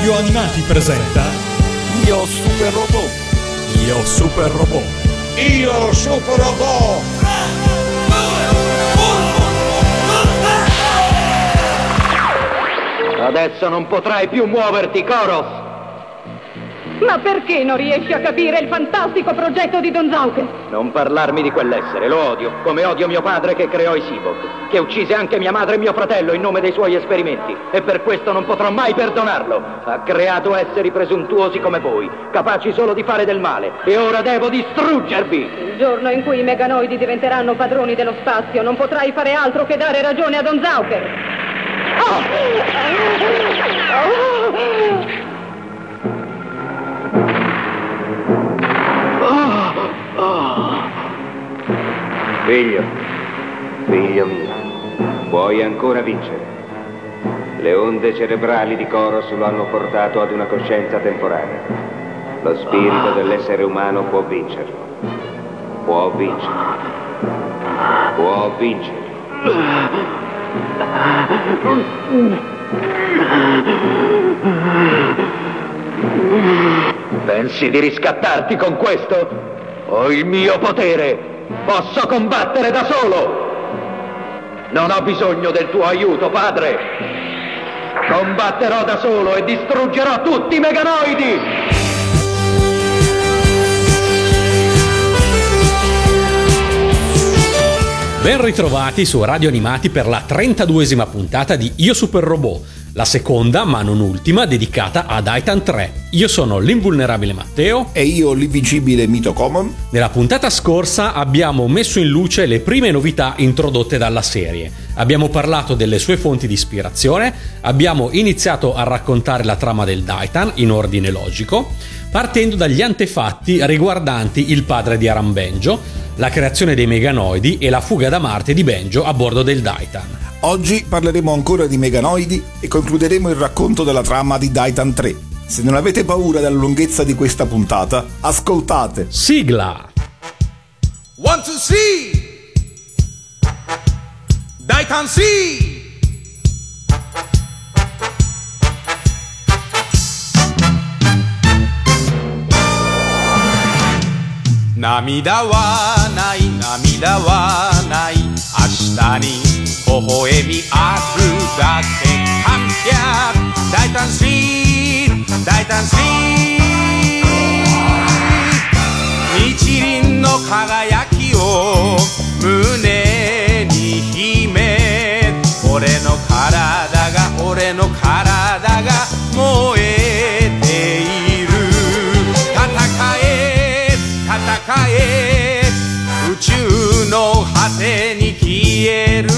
Radio Animati presenta Io super robot. Io Super Robot. Io super robot. Adesso non potrai più muoverti, Koros! Ma perché non riesci a capire il fantastico progetto di Don Zauke? Non parlarmi di quell'essere, lo odio, come odio mio padre che creò i Sibok, che uccise anche mia madre e mio fratello in nome dei suoi esperimenti, e per questo non potrò mai perdonarlo. Ha creato esseri presuntuosi come voi, capaci solo di fare del male, e ora devo distruggervi! Il giorno in cui i meganoidi diventeranno padroni dello spazio, non potrai fare altro che dare ragione a Don Zauke. Figlio, figlio mio, puoi ancora vincere. Le onde cerebrali di Koros lo hanno portato ad una coscienza temporanea. Lo spirito dell'essere umano può vincerlo. Può vincere. Può vincere. Pensi di riscattarti con questo? Ho il mio potere! Posso combattere da solo! Non ho bisogno del tuo aiuto, padre! Combatterò da solo e distruggerò tutti i meganoidi! Ben ritrovati su Radio Animati per la 32esima puntata di Io Super Robot, la seconda ma non ultima dedicata a Titan 3. Io sono l'invulnerabile Matteo. E io l'invincibile Mito Common. Nella puntata scorsa abbiamo messo in luce le prime novità introdotte dalla serie. Abbiamo parlato delle sue fonti di ispirazione, abbiamo iniziato a raccontare la trama del Titan in ordine logico, partendo dagli antefatti riguardanti il padre di Aram Benjo, la creazione dei meganoidi e la fuga da Marte di Benjo a bordo del Titan. Oggi parleremo ancora di meganoidi e concluderemo il racconto della trama di Titan 3. Se non avete paura della lunghezza di questa puntata, ascoltate. Sigla! Want to see Daitan see 涙はない涙はない明日に 微笑みある。だけ完璧大胆スリー大胆スリー日輪の輝きを胸に秘め俺の体が俺の体が燃えている。戦え戦え宇宙の果てに消える。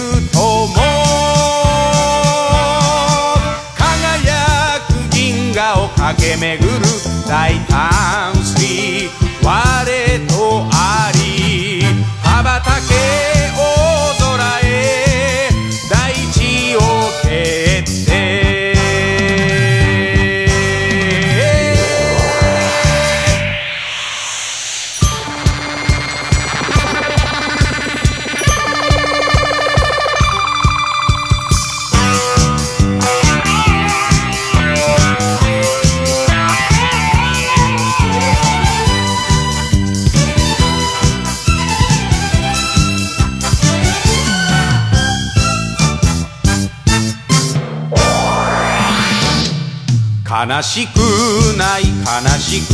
輝く銀河を駆け巡る大胆水悲しくない悲しく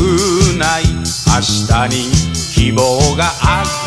ない。明日に希望がある。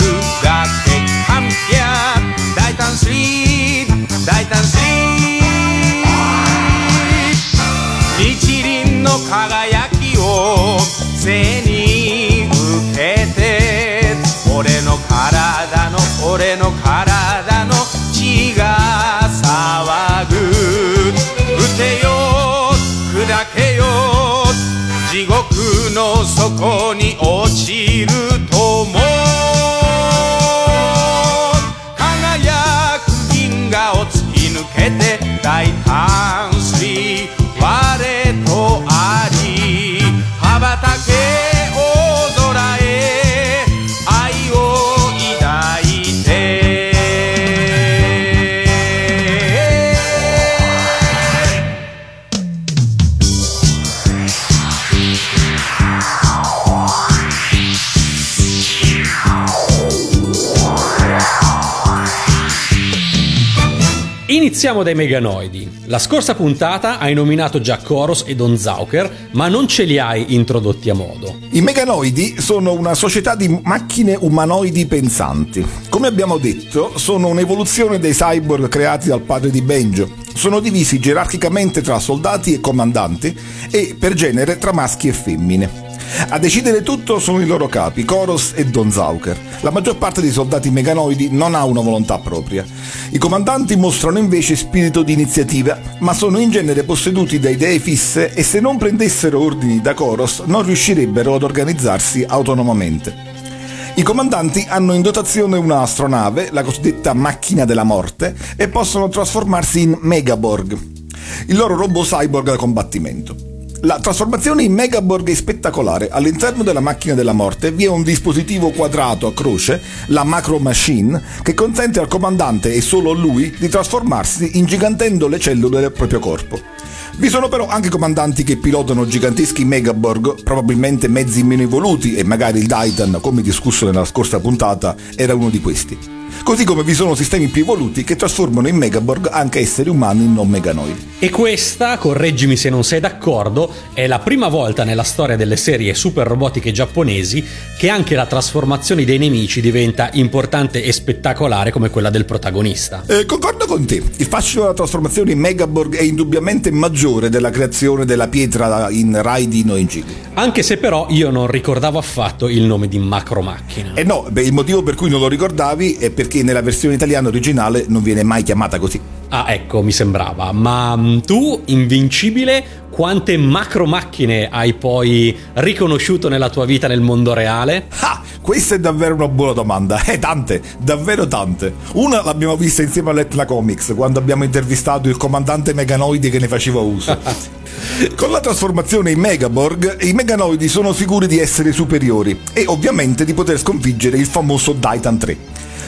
Iniziamo dai meganoidi. La scorsa puntata hai nominato già Koros e Don Zauker, ma non ce li hai introdotti a modo. I meganoidi sono una società di macchine umanoidi pensanti. Come abbiamo detto, sono un'evoluzione dei cyborg creati dal padre di Benjo. Sono divisi gerarchicamente tra soldati e comandanti e per genere tra maschi e femmine. A decidere tutto sono i loro capi, Koros e Don Zauker. La maggior parte dei soldati meganoidi non ha una volontà propria. I comandanti mostrano invece spirito di iniziativa, ma sono in genere posseduti da idee fisse e se non prendessero ordini da Koros non riuscirebbero ad organizzarsi autonomamente. I comandanti hanno in dotazione una astronave, la cosiddetta macchina della morte, e possono trasformarsi in Megaborg, il loro robot cyborg da combattimento. La trasformazione in Megaborg è spettacolare. All'interno della macchina della morte vi è un dispositivo quadrato a croce, la Macro Machine, che consente al comandante e solo a lui di trasformarsi ingigantendo le cellule del proprio corpo. Vi sono però anche comandanti che pilotano giganteschi Megaborg, probabilmente mezzi meno evoluti, e magari il Titan, come discusso nella scorsa puntata, era uno di questi. Così come vi sono sistemi più evoluti che trasformano in Megaborg anche esseri umani non meganoidi. E questa, correggimi se non sei d'accordo, è la prima volta nella storia delle serie super robotiche giapponesi che anche la trasformazione dei nemici diventa importante e spettacolare come quella del protagonista. Eh, concordo con te, il fascino della trasformazione in Megaborg è indubbiamente maggiore della creazione della pietra in o in Ghibli. Anche se però io non ricordavo affatto il nome di macro macchina. Eh no, beh, il motivo per cui non lo ricordavi è perché nella versione italiana originale non viene mai chiamata così. Ah, ecco, mi sembrava. Ma mm, tu, invincibile, quante macro macchine hai poi riconosciuto nella tua vita nel mondo reale? Ah, questa è davvero una buona domanda. Eh, tante, davvero tante. Una l'abbiamo vista insieme all'Etna Comics, quando abbiamo intervistato il comandante Meganoidi che ne faceva uso. Con la trasformazione in Megaborg, i Meganoidi sono sicuri di essere superiori e ovviamente di poter sconfiggere il famoso Titan 3.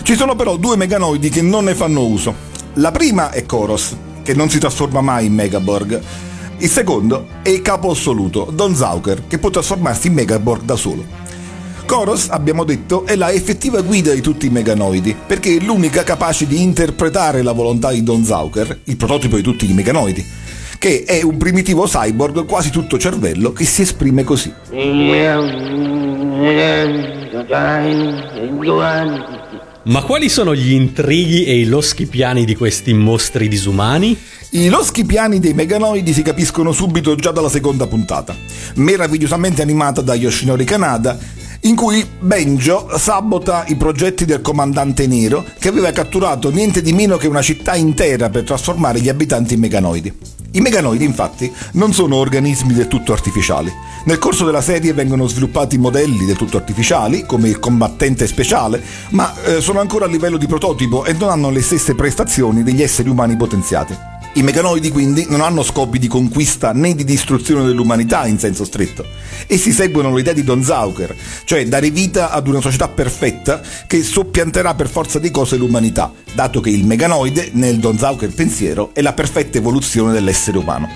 Ci sono però due Meganoidi che non ne fanno uso. La prima è Koros, che non si trasforma mai in Megaborg. Il secondo è il capo assoluto, Don Zauker, che può trasformarsi in Megaborg da solo. Koros, abbiamo detto, è la effettiva guida di tutti i meganoidi, perché è l'unica capace di interpretare la volontà di Don Zauker, il prototipo di tutti i meganoidi, che è un primitivo cyborg quasi tutto cervello che si esprime così. Ma quali sono gli intrighi e i loschi piani di questi mostri disumani? I loschi piani dei meganoidi si capiscono subito già dalla seconda puntata, meravigliosamente animata da Yoshinori Kanada, in cui Benjo sabota i progetti del comandante nero che aveva catturato niente di meno che una città intera per trasformare gli abitanti in meganoidi. I meganoidi infatti non sono organismi del tutto artificiali. Nel corso della serie vengono sviluppati modelli del tutto artificiali, come il combattente speciale, ma eh, sono ancora a livello di prototipo e non hanno le stesse prestazioni degli esseri umani potenziati. I meganoidi quindi non hanno scopi di conquista né di distruzione dell'umanità in senso stretto. Essi seguono l'idea di Don Zauker, cioè dare vita ad una società perfetta che soppianterà per forza di cose l'umanità, dato che il meganoide, nel Don Zauker pensiero, è la perfetta evoluzione dell'essere umano.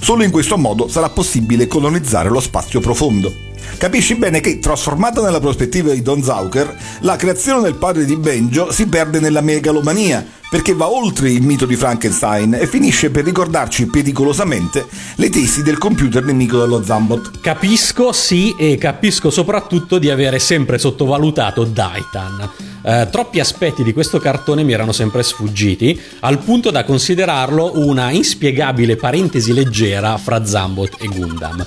Solo in questo modo sarà possibile colonizzare lo spazio profondo. Capisci bene che, trasformata nella prospettiva di Don Zauker, la creazione del padre di Benjo si perde nella megalomania, perché va oltre il mito di Frankenstein e finisce per ricordarci pericolosamente le tesi del computer nemico dello Zambot. Capisco, sì, e capisco soprattutto di avere sempre sottovalutato Daitan. Eh, troppi aspetti di questo cartone mi erano sempre sfuggiti, al punto da considerarlo una inspiegabile parentesi leggera fra Zambot e Gundam.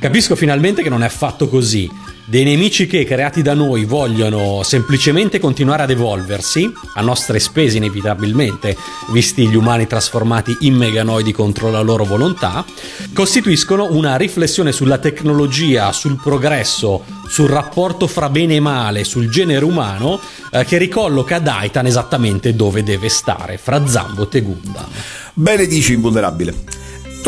Capisco finalmente che non è affatto così. Dei nemici che, creati da noi, vogliono semplicemente continuare ad evolversi, a nostre spese inevitabilmente, visti gli umani trasformati in meganoidi contro la loro volontà, costituiscono una riflessione sulla tecnologia, sul progresso, sul rapporto fra bene e male, sul genere umano, eh, che ricolloca Daitan esattamente dove deve stare, fra Zambot e Gundam. Bene dici, invulnerabile.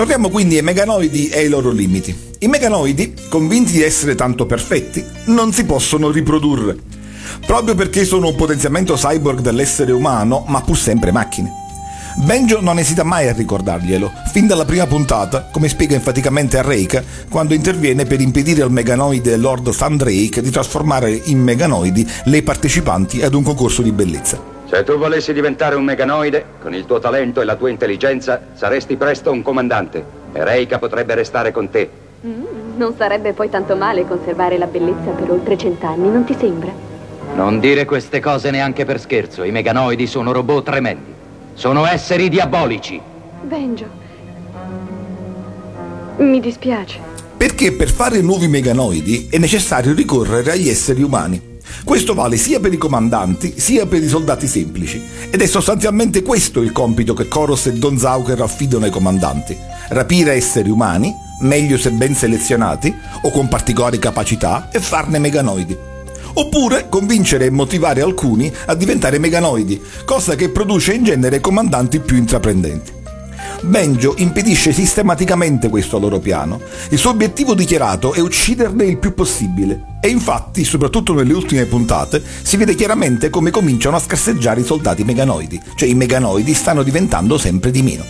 Torniamo quindi ai meganoidi e ai loro limiti. I meganoidi, convinti di essere tanto perfetti, non si possono riprodurre, proprio perché sono un potenziamento cyborg dell'essere umano, ma pur sempre macchine. Benjo non esita mai a ricordarglielo, fin dalla prima puntata, come spiega enfaticamente a Reika, quando interviene per impedire al meganoide Lord Sandrake di trasformare in meganoidi le partecipanti ad un concorso di bellezza. Se tu volessi diventare un meganoide, con il tuo talento e la tua intelligenza, saresti presto un comandante. E Reika potrebbe restare con te. Mm, non sarebbe poi tanto male conservare la bellezza per oltre cent'anni, non ti sembra? Non dire queste cose neanche per scherzo. I meganoidi sono robot tremendi. Sono esseri diabolici. Benjo. Mi dispiace. Perché per fare nuovi meganoidi è necessario ricorrere agli esseri umani. Questo vale sia per i comandanti sia per i soldati semplici. Ed è sostanzialmente questo il compito che Koros e Don Zauker affidano ai comandanti. Rapire esseri umani, meglio se ben selezionati o con particolari capacità, e farne meganoidi. Oppure convincere e motivare alcuni a diventare meganoidi, cosa che produce in genere comandanti più intraprendenti. Benjo impedisce sistematicamente questo loro piano. Il suo obiettivo dichiarato è ucciderne il più possibile. E infatti, soprattutto nelle ultime puntate, si vede chiaramente come cominciano a scarseggiare i soldati meganoidi, cioè i meganoidi stanno diventando sempre di meno.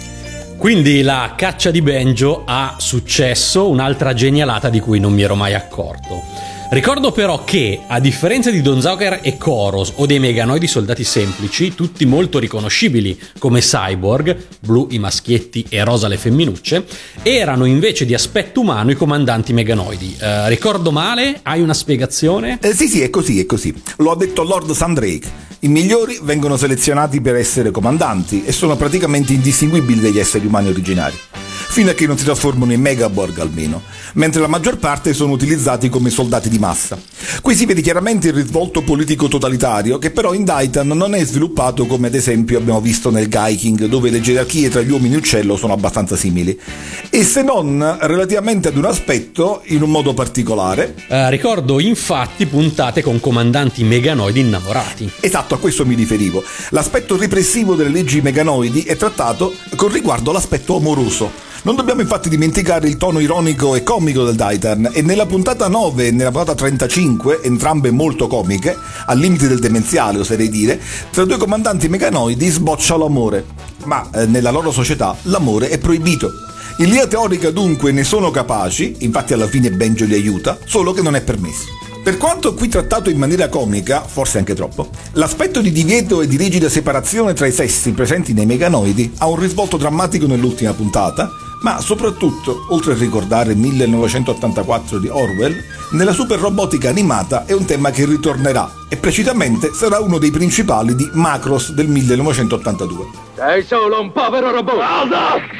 Quindi la caccia di Benjo ha successo, un'altra genialata di cui non mi ero mai accorto. Ricordo però che, a differenza di Don Zauker e Koros o dei meganoidi soldati semplici, tutti molto riconoscibili come cyborg, blu i maschietti e rosa le femminucce, erano invece di aspetto umano i comandanti meganoidi. Eh, ricordo male? Hai una spiegazione? Eh, sì, sì, è così, è così. Lo ha detto Lord Sandrake. I migliori vengono selezionati per essere comandanti e sono praticamente indistinguibili dagli esseri umani originari fino a che non si trasformano in megaborg almeno, mentre la maggior parte sono utilizzati come soldati di massa. Qui si vede chiaramente il risvolto politico totalitario, che però in Daitan non è sviluppato come ad esempio abbiamo visto nel Gaiking, dove le gerarchie tra gli uomini uccello sono abbastanza simili, e se non relativamente ad un aspetto in un modo particolare. Eh, ricordo infatti puntate con comandanti meganoidi innamorati. Esatto, a questo mi riferivo. L'aspetto repressivo delle leggi meganoidi è trattato con riguardo all'aspetto amoroso. Non dobbiamo infatti dimenticare il tono ironico e comico del Daitan e nella puntata 9 e nella puntata 35, entrambe molto comiche, al limite del demenziale oserei dire, tra due comandanti meganoidi sboccia l'amore. Ma eh, nella loro società l'amore è proibito. In linea teorica dunque ne sono capaci, infatti alla fine Benjo li aiuta, solo che non è permesso. Per quanto qui trattato in maniera comica, forse anche troppo, l'aspetto di divieto e di rigida separazione tra i sessi presenti nei meganoidi ha un risvolto drammatico nell'ultima puntata, ma soprattutto, oltre a ricordare 1984 di Orwell, nella super robotica animata è un tema che ritornerà e precisamente sarà uno dei principali di Macross del 1982. Sei solo un povero robot! Alda!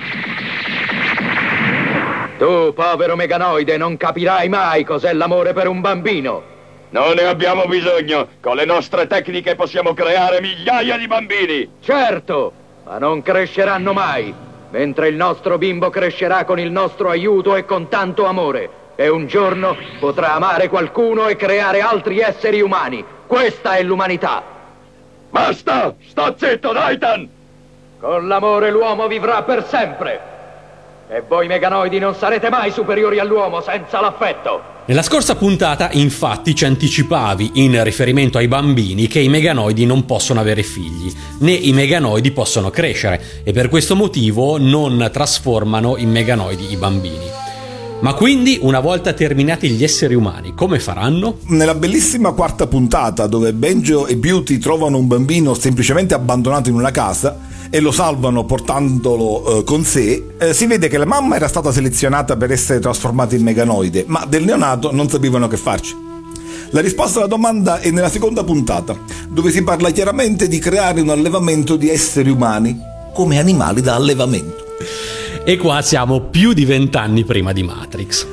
Tu, povero meganoide, non capirai mai cos'è l'amore per un bambino. Non ne abbiamo bisogno. Con le nostre tecniche possiamo creare migliaia di bambini. Certo, ma non cresceranno mai mentre il nostro bimbo crescerà con il nostro aiuto e con tanto amore. E un giorno potrà amare qualcuno e creare altri esseri umani. Questa è l'umanità. Basta! Sta zitto, Daitan! Con l'amore l'uomo vivrà per sempre. E voi meganoidi non sarete mai superiori all'uomo senza l'affetto. Nella scorsa puntata, infatti, ci anticipavi in riferimento ai bambini che i meganoidi non possono avere figli, né i meganoidi possono crescere e per questo motivo non trasformano in meganoidi i bambini. Ma quindi, una volta terminati gli esseri umani, come faranno? Nella bellissima quarta puntata, dove Benjo e Beauty trovano un bambino semplicemente abbandonato in una casa e lo salvano portandolo eh, con sé, eh, si vede che la mamma era stata selezionata per essere trasformata in meganoide, ma del neonato non sapevano che farci. La risposta alla domanda è nella seconda puntata, dove si parla chiaramente di creare un allevamento di esseri umani come animali da allevamento. E qua siamo più di vent'anni prima di Matrix.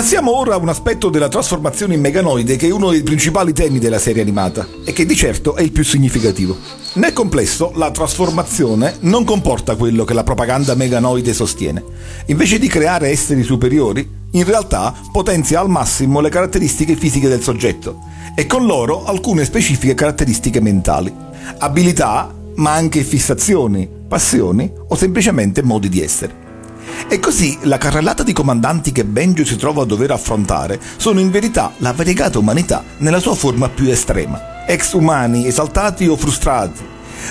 Passiamo ora a un aspetto della trasformazione in meganoide che è uno dei principali temi della serie animata e che di certo è il più significativo. Nel complesso, la trasformazione non comporta quello che la propaganda meganoide sostiene. Invece di creare esseri superiori, in realtà potenzia al massimo le caratteristiche fisiche del soggetto e con loro alcune specifiche caratteristiche mentali, abilità, ma anche fissazioni, passioni o semplicemente modi di essere. E così la carrellata di comandanti che Benjo si trova a dover affrontare sono in verità la variegata umanità nella sua forma più estrema. Ex umani esaltati o frustrati,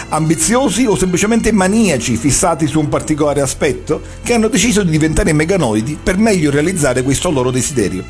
ambiziosi o semplicemente maniaci fissati su un particolare aspetto che hanno deciso di diventare meganoidi per meglio realizzare questo loro desiderio.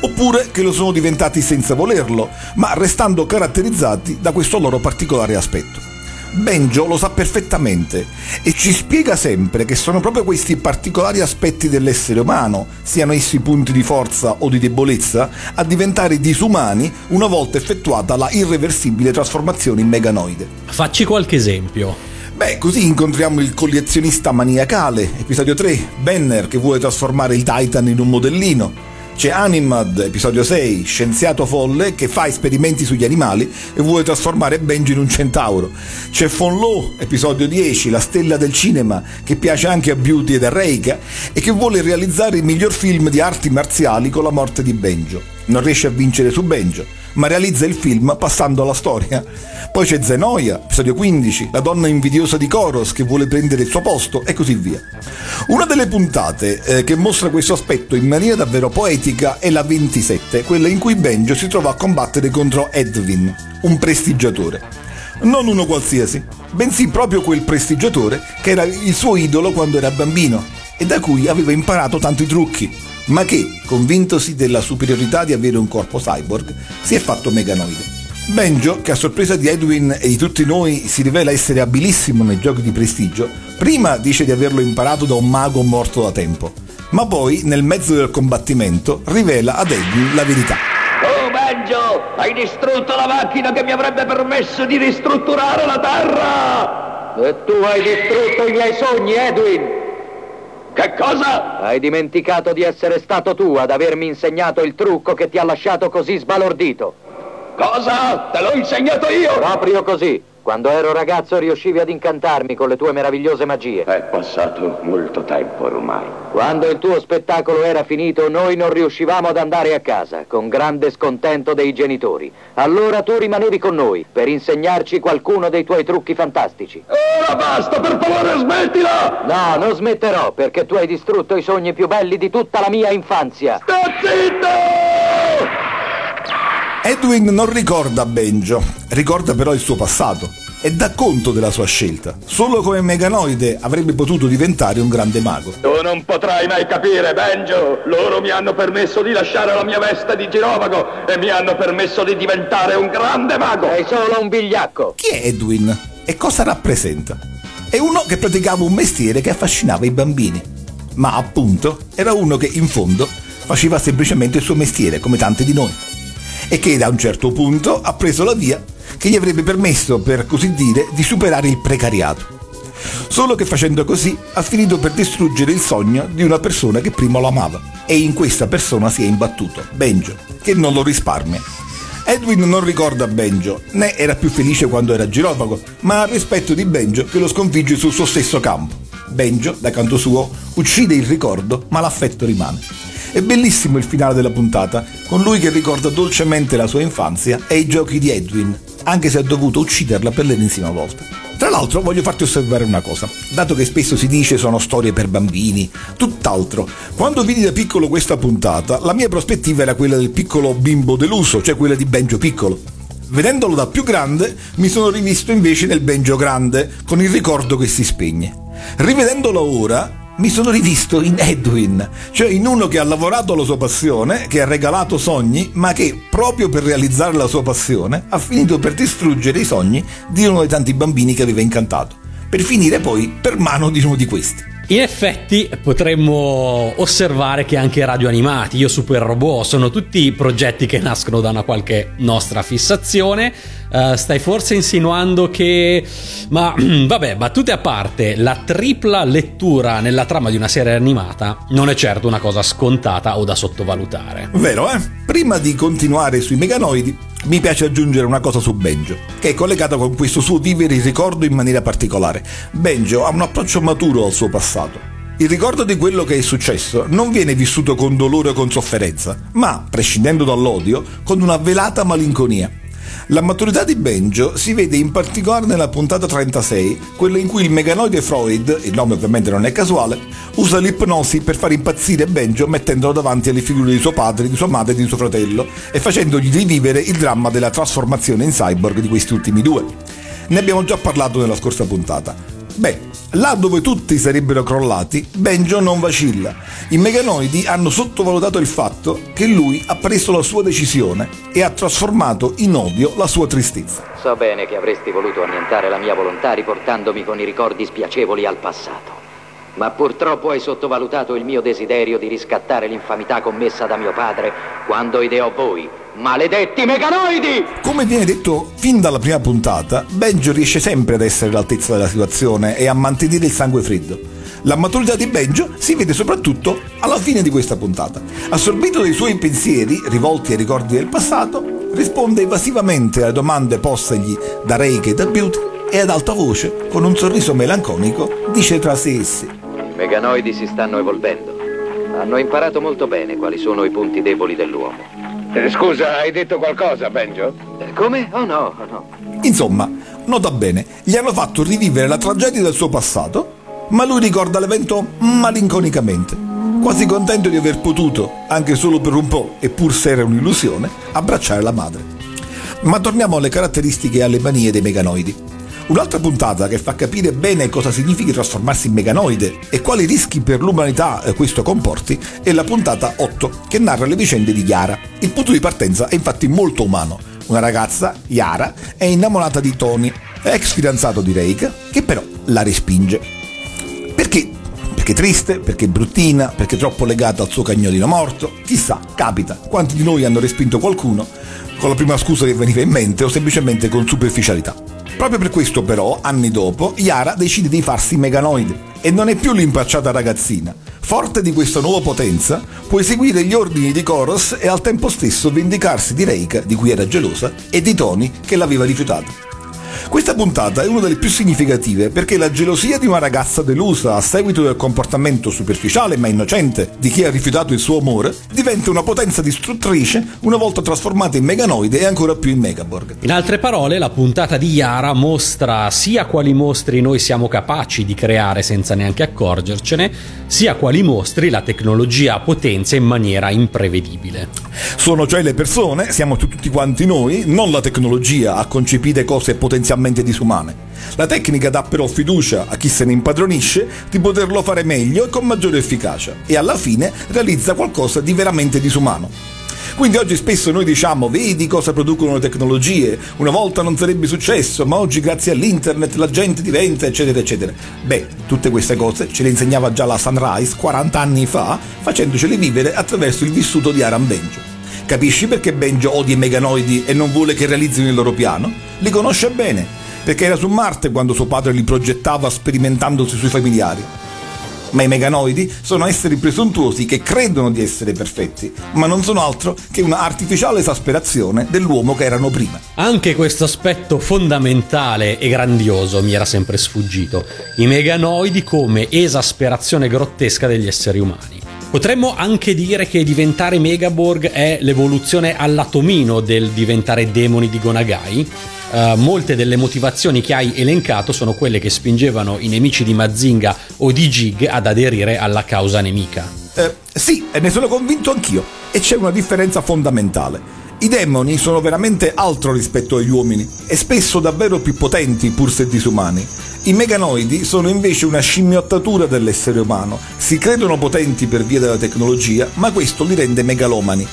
Oppure che lo sono diventati senza volerlo, ma restando caratterizzati da questo loro particolare aspetto. Benjo lo sa perfettamente e ci spiega sempre che sono proprio questi particolari aspetti dell'essere umano, siano essi punti di forza o di debolezza, a diventare disumani una volta effettuata la irreversibile trasformazione in meganoide. Facci qualche esempio. Beh, così incontriamo il collezionista maniacale, episodio 3, Banner che vuole trasformare il Titan in un modellino. C'è Animad, episodio 6, scienziato folle che fa esperimenti sugli animali e vuole trasformare Benji in un centauro. C'è Fonlo, episodio 10, la stella del cinema, che piace anche a Beauty ed a Reika e che vuole realizzare il miglior film di arti marziali con la morte di Benjo. Non riesce a vincere su Benjo ma realizza il film passando alla storia. Poi c'è Zenoia, episodio 15, la donna invidiosa di Koros che vuole prendere il suo posto e così via. Una delle puntate eh, che mostra questo aspetto in maniera davvero poetica è la 27, quella in cui Benjo si trova a combattere contro Edwin, un prestigiatore. Non uno qualsiasi, bensì proprio quel prestigiatore che era il suo idolo quando era bambino e da cui aveva imparato tanti trucchi, ma che, convintosi della superiorità di avere un corpo cyborg, si è fatto meganoide. Benjo, che a sorpresa di Edwin e di tutti noi si rivela essere abilissimo nei giochi di prestigio, prima dice di averlo imparato da un mago morto da tempo, ma poi, nel mezzo del combattimento, rivela ad Edwin la verità. Oh, Benjo, hai distrutto la macchina che mi avrebbe permesso di ristrutturare la Terra! E tu hai distrutto i miei sogni, Edwin! Che cosa? Hai dimenticato di essere stato tu ad avermi insegnato il trucco che ti ha lasciato così sbalordito. Cosa? Te l'ho insegnato io? Proprio così. Quando ero ragazzo riuscivi ad incantarmi con le tue meravigliose magie. È passato molto tempo ormai. Quando il tuo spettacolo era finito, noi non riuscivamo ad andare a casa, con grande scontento dei genitori. Allora tu rimanevi con noi per insegnarci qualcuno dei tuoi trucchi fantastici. Ora basta, per favore, smettila! No, non smetterò, perché tu hai distrutto i sogni più belli di tutta la mia infanzia. Sta zitto! Edwin non ricorda Benjo, ricorda però il suo passato e dà conto della sua scelta. Solo come meganoide avrebbe potuto diventare un grande mago. Tu non potrai mai capire, Benjo. Loro mi hanno permesso di lasciare la mia veste di girovago e mi hanno permesso di diventare un grande mago. Sei solo un vigliacco. Chi è Edwin e cosa rappresenta? È uno che praticava un mestiere che affascinava i bambini, ma appunto era uno che in fondo faceva semplicemente il suo mestiere, come tanti di noi e che da un certo punto ha preso la via che gli avrebbe permesso, per così dire, di superare il precariato. Solo che facendo così ha finito per distruggere il sogno di una persona che prima lo amava e in questa persona si è imbattuto, Benjo, che non lo risparmia. Edwin non ricorda Benjo, né era più felice quando era girovago, ma ha rispetto di Benjo che lo sconfigge sul suo stesso campo. Benjo, da canto suo, uccide il ricordo, ma l'affetto rimane. È bellissimo il finale della puntata, con lui che ricorda dolcemente la sua infanzia e i giochi di Edwin, anche se ha dovuto ucciderla per l'ennesima volta. Tra l'altro voglio farti osservare una cosa, dato che spesso si dice sono storie per bambini, tutt'altro. Quando vidi da piccolo questa puntata, la mia prospettiva era quella del piccolo bimbo deluso, cioè quella di Benjo piccolo. Vedendolo da più grande, mi sono rivisto invece nel Benjo grande, con il ricordo che si spegne. Rivedendolo ora, mi sono rivisto in Edwin, cioè in uno che ha lavorato alla sua passione, che ha regalato sogni, ma che proprio per realizzare la sua passione ha finito per distruggere i sogni di uno dei tanti bambini che aveva incantato, per finire poi per mano di uno di questi. In effetti potremmo osservare che anche Radio Animati, Io Super Robot, sono tutti progetti che nascono da una qualche nostra fissazione. Uh, stai forse insinuando che... Ma vabbè, battute a parte, la tripla lettura nella trama di una serie animata non è certo una cosa scontata o da sottovalutare. Vero, eh? Prima di continuare sui meganoidi, mi piace aggiungere una cosa su Benjo, che è collegata con questo suo vivere il ricordo in maniera particolare. Benjo ha un approccio maturo al suo passato. Il ricordo di quello che è successo non viene vissuto con dolore o con sofferenza, ma, prescindendo dall'odio, con una velata malinconia. La maturità di Benjo si vede in particolare nella puntata 36, quella in cui il meganoide Freud, il nome ovviamente non è casuale, usa l'ipnosi per far impazzire Benjo mettendolo davanti alle figure di suo padre, di sua madre e di suo fratello e facendogli rivivere il dramma della trasformazione in cyborg di questi ultimi due. Ne abbiamo già parlato nella scorsa puntata. Beh, là dove tutti sarebbero crollati, Benjo non vacilla. I meganoidi hanno sottovalutato il fatto che lui ha preso la sua decisione e ha trasformato in odio la sua tristezza. So bene che avresti voluto annientare la mia volontà riportandomi con i ricordi spiacevoli al passato. Ma purtroppo hai sottovalutato il mio desiderio di riscattare l'infamità commessa da mio padre quando ideò voi, maledetti meganoidi! Come viene detto fin dalla prima puntata, Benjo riesce sempre ad essere all'altezza della situazione e a mantenere il sangue freddo. La maturità di Benjo si vede soprattutto alla fine di questa puntata. Assorbito dai suoi pensieri, rivolti ai ricordi del passato, risponde evasivamente alle domande postegli da Reiki e da Beauty e ad alta voce, con un sorriso melanconico, dice tra sé essi. I meganoidi si stanno evolvendo. Hanno imparato molto bene quali sono i punti deboli dell'uomo. Eh, scusa, hai detto qualcosa, Benjo? Eh, come? Oh no, oh no. Insomma, nota bene, gli hanno fatto rivivere la tragedia del suo passato, ma lui ricorda l'evento malinconicamente, quasi contento di aver potuto, anche solo per un po', e pur se era un'illusione, abbracciare la madre. Ma torniamo alle caratteristiche e alle manie dei meganoidi. Un'altra puntata che fa capire bene cosa significhi trasformarsi in meganoide e quali rischi per l'umanità eh, questo comporti è la puntata 8 che narra le vicende di Yara. Il punto di partenza è infatti molto umano. Una ragazza, Yara, è innamorata di Tony, ex fidanzato di Reik, che però la respinge. Perché? Perché triste, perché bruttina, perché troppo legata al suo cagnolino morto. Chissà, capita, quanti di noi hanno respinto qualcuno con la prima scusa che veniva in mente o semplicemente con superficialità. Proprio per questo però, anni dopo, Yara decide di farsi meganoide e non è più l'impacciata ragazzina. Forte di questa nuova potenza, può eseguire gli ordini di Koros e al tempo stesso vendicarsi di Reika, di cui era gelosa, e di Tony, che l'aveva rifiutata. Questa puntata è una delle più significative perché la gelosia di una ragazza delusa a seguito del comportamento superficiale ma innocente di chi ha rifiutato il suo amore diventa una potenza distruttrice una volta trasformata in meganoide e ancora più in megaborg. In altre parole, la puntata di Yara mostra sia quali mostri noi siamo capaci di creare senza neanche accorgercene, sia quali mostri la tecnologia potenzia in maniera imprevedibile. Sono cioè le persone, siamo tutti quanti noi, non la tecnologia a concepire cose potenzialmente disumane. La tecnica dà però fiducia a chi se ne impadronisce di poterlo fare meglio e con maggiore efficacia e alla fine realizza qualcosa di veramente disumano. Quindi oggi spesso noi diciamo vedi cosa producono le tecnologie, una volta non sarebbe successo, ma oggi grazie all'internet la gente diventa eccetera eccetera. Beh, tutte queste cose ce le insegnava già la Sunrise 40 anni fa, facendocele vivere attraverso il vissuto di Aram Benjo. Capisci perché Benjo odia i meganoidi e non vuole che realizzino il loro piano? Li conosce bene, perché era su Marte quando suo padre li progettava sperimentandosi sui familiari. Ma i meganoidi sono esseri presuntuosi che credono di essere perfetti, ma non sono altro che una artificiale esasperazione dell'uomo che erano prima. Anche questo aspetto fondamentale e grandioso mi era sempre sfuggito. I meganoidi come esasperazione grottesca degli esseri umani. Potremmo anche dire che diventare Megaborg è l'evoluzione all'atomino del diventare demoni di Gonagai. Uh, molte delle motivazioni che hai elencato sono quelle che spingevano i nemici di Mazinga o di Jig ad aderire alla causa nemica. Eh, sì, ne sono convinto anch'io. E c'è una differenza fondamentale. I demoni sono veramente altro rispetto agli uomini e spesso davvero più potenti pur se disumani. I meganoidi sono invece una scimmiottatura dell'essere umano, si credono potenti per via della tecnologia, ma questo li rende megalomani.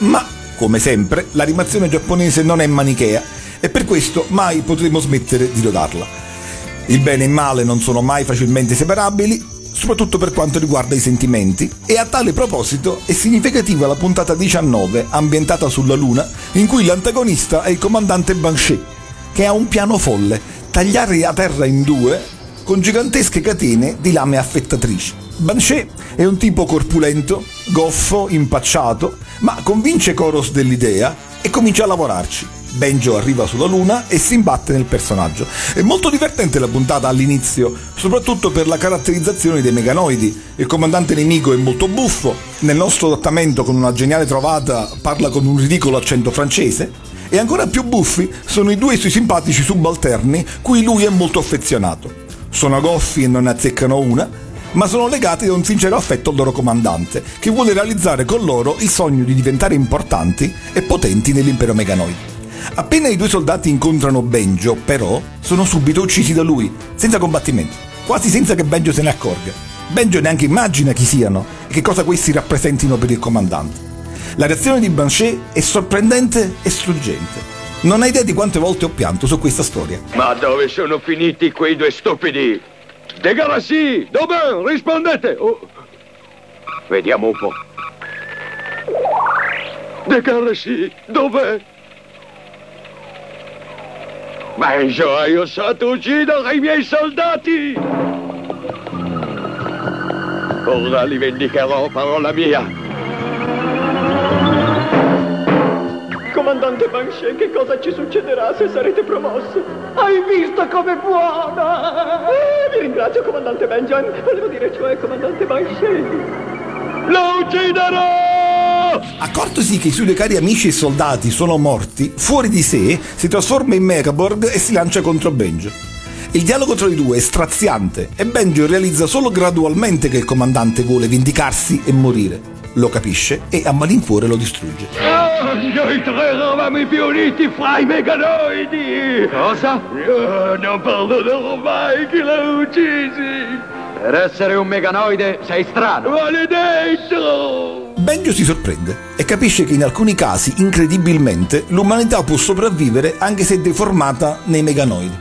Ma, come sempre, l'animazione giapponese non è manichea e per questo mai potremo smettere di lodarla. Il bene e il male non sono mai facilmente separabili, soprattutto per quanto riguarda i sentimenti, e a tale proposito è significativa la puntata 19, ambientata sulla Luna, in cui l'antagonista è il comandante Banshee, che ha un piano folle tagliare la terra in due con gigantesche catene di lame affettatrici. Banshee è un tipo corpulento, goffo, impacciato, ma convince Koros dell'idea e comincia a lavorarci. Benjo arriva sulla luna e si imbatte nel personaggio. È molto divertente la puntata all'inizio, soprattutto per la caratterizzazione dei meganoidi. Il comandante nemico è molto buffo, nel nostro adattamento con una geniale trovata parla con un ridicolo accento francese, e ancora più buffi sono i due suoi simpatici subalterni cui lui è molto affezionato. Sono goffi e non ne azzeccano una, ma sono legati da un sincero affetto al loro comandante, che vuole realizzare con loro il sogno di diventare importanti e potenti nell'impero meganoide. Appena i due soldati incontrano Benjo, però, sono subito uccisi da lui, senza combattimento. quasi senza che Benjo se ne accorga. Benjo neanche immagina chi siano e che cosa questi rappresentino per il comandante. La reazione di Banshee è sorprendente e struggente. Non hai idea di quante volte ho pianto su questa storia. Ma dove sono finiti quei due stupidi? De Garassi, dov'è? Rispondete! Oh. Vediamo un po'. De Garassi, dov'è? Benjo, hai osato uccidere i miei soldati! Ora li vendicherò, parola mia! Comandante Banshee, che cosa ci succederà se sarete promosso? Hai visto come buona? Eh, vi ringrazio, comandante Benjamin. Volevo dire, cioè, comandante Banshee. Lo ucciderò! Accortosi che i suoi due cari amici e soldati sono morti, fuori di sé si trasforma in Megaborg e si lancia contro Benjo. Il dialogo tra i due è straziante e Benjo realizza solo gradualmente che il comandante vuole vendicarsi e morire. Lo capisce e a malincuore lo distrugge. Oh, noi tre eravamo i più uniti fra i meganoidi! Cosa? Oh, non perdonerò mai chi l'ha uccisi! Per essere un meganoide sei strano. Maledetto! Benjo si sorprende e capisce che in alcuni casi, incredibilmente, l'umanità può sopravvivere anche se deformata nei meganoidi.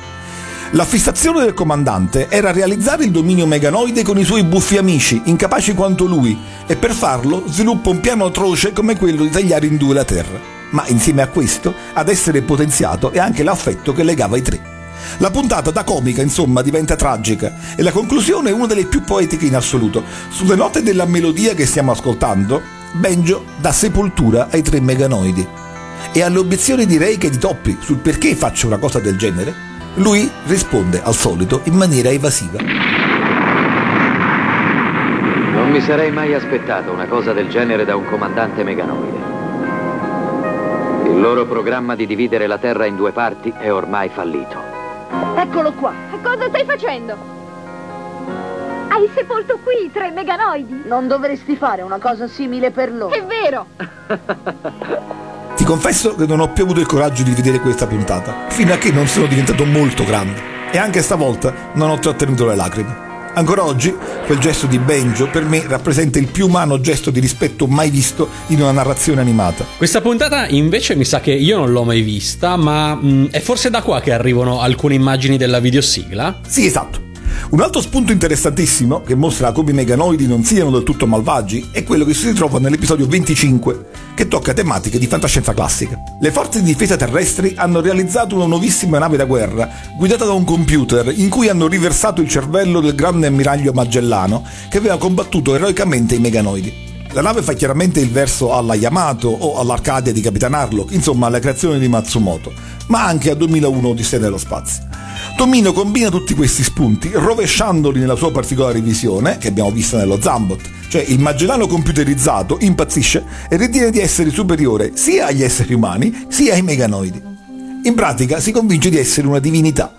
La fissazione del comandante era realizzare il dominio meganoide con i suoi buffi amici, incapaci quanto lui, e per farlo sviluppa un piano atroce come quello di tagliare in due la Terra. Ma insieme a questo, ad essere potenziato è anche l'affetto che legava i tre. La puntata da comica, insomma, diventa tragica e la conclusione è una delle più poetiche in assoluto. Sulle note della melodia che stiamo ascoltando, Benjo dà sepoltura ai tre meganoidi. E alle obiezioni di Reika e di Toppi sul perché faccio una cosa del genere, lui risponde al solito in maniera evasiva. Non mi sarei mai aspettato una cosa del genere da un comandante meganoide. Il loro programma di dividere la Terra in due parti è ormai fallito. Eccolo qua. Cosa stai facendo? Hai sepolto qui i tre meganoidi? Non dovresti fare una cosa simile per loro. È vero! Ti confesso che non ho più avuto il coraggio di vedere questa puntata, fino a che non sono diventato molto grande. E anche stavolta non ho trattenuto le lacrime. Ancora oggi, quel gesto di Benjo per me rappresenta il più umano gesto di rispetto mai visto in una narrazione animata. Questa puntata invece mi sa che io non l'ho mai vista, ma mh, è forse da qua che arrivano alcune immagini della videosigla? Sì, esatto. Un altro spunto interessantissimo che mostra come i meganoidi non siano del tutto malvagi è quello che si ritrova nell'episodio 25, che tocca tematiche di fantascienza classica. Le forze di difesa terrestri hanno realizzato una nuovissima nave da guerra, guidata da un computer, in cui hanno riversato il cervello del grande ammiraglio Magellano, che aveva combattuto eroicamente i meganoidi. La nave fa chiaramente il verso alla Yamato o all'Arcadia di Capitan Harlock, insomma alla creazione di Matsumoto, ma anche a 2001 Odissea dello spazio. Tomino combina tutti questi spunti, rovesciandoli nella sua particolare visione, che abbiamo visto nello Zambot, cioè il Magellano computerizzato impazzisce e ritiene di essere superiore sia agli esseri umani sia ai meganoidi. In pratica si convince di essere una divinità.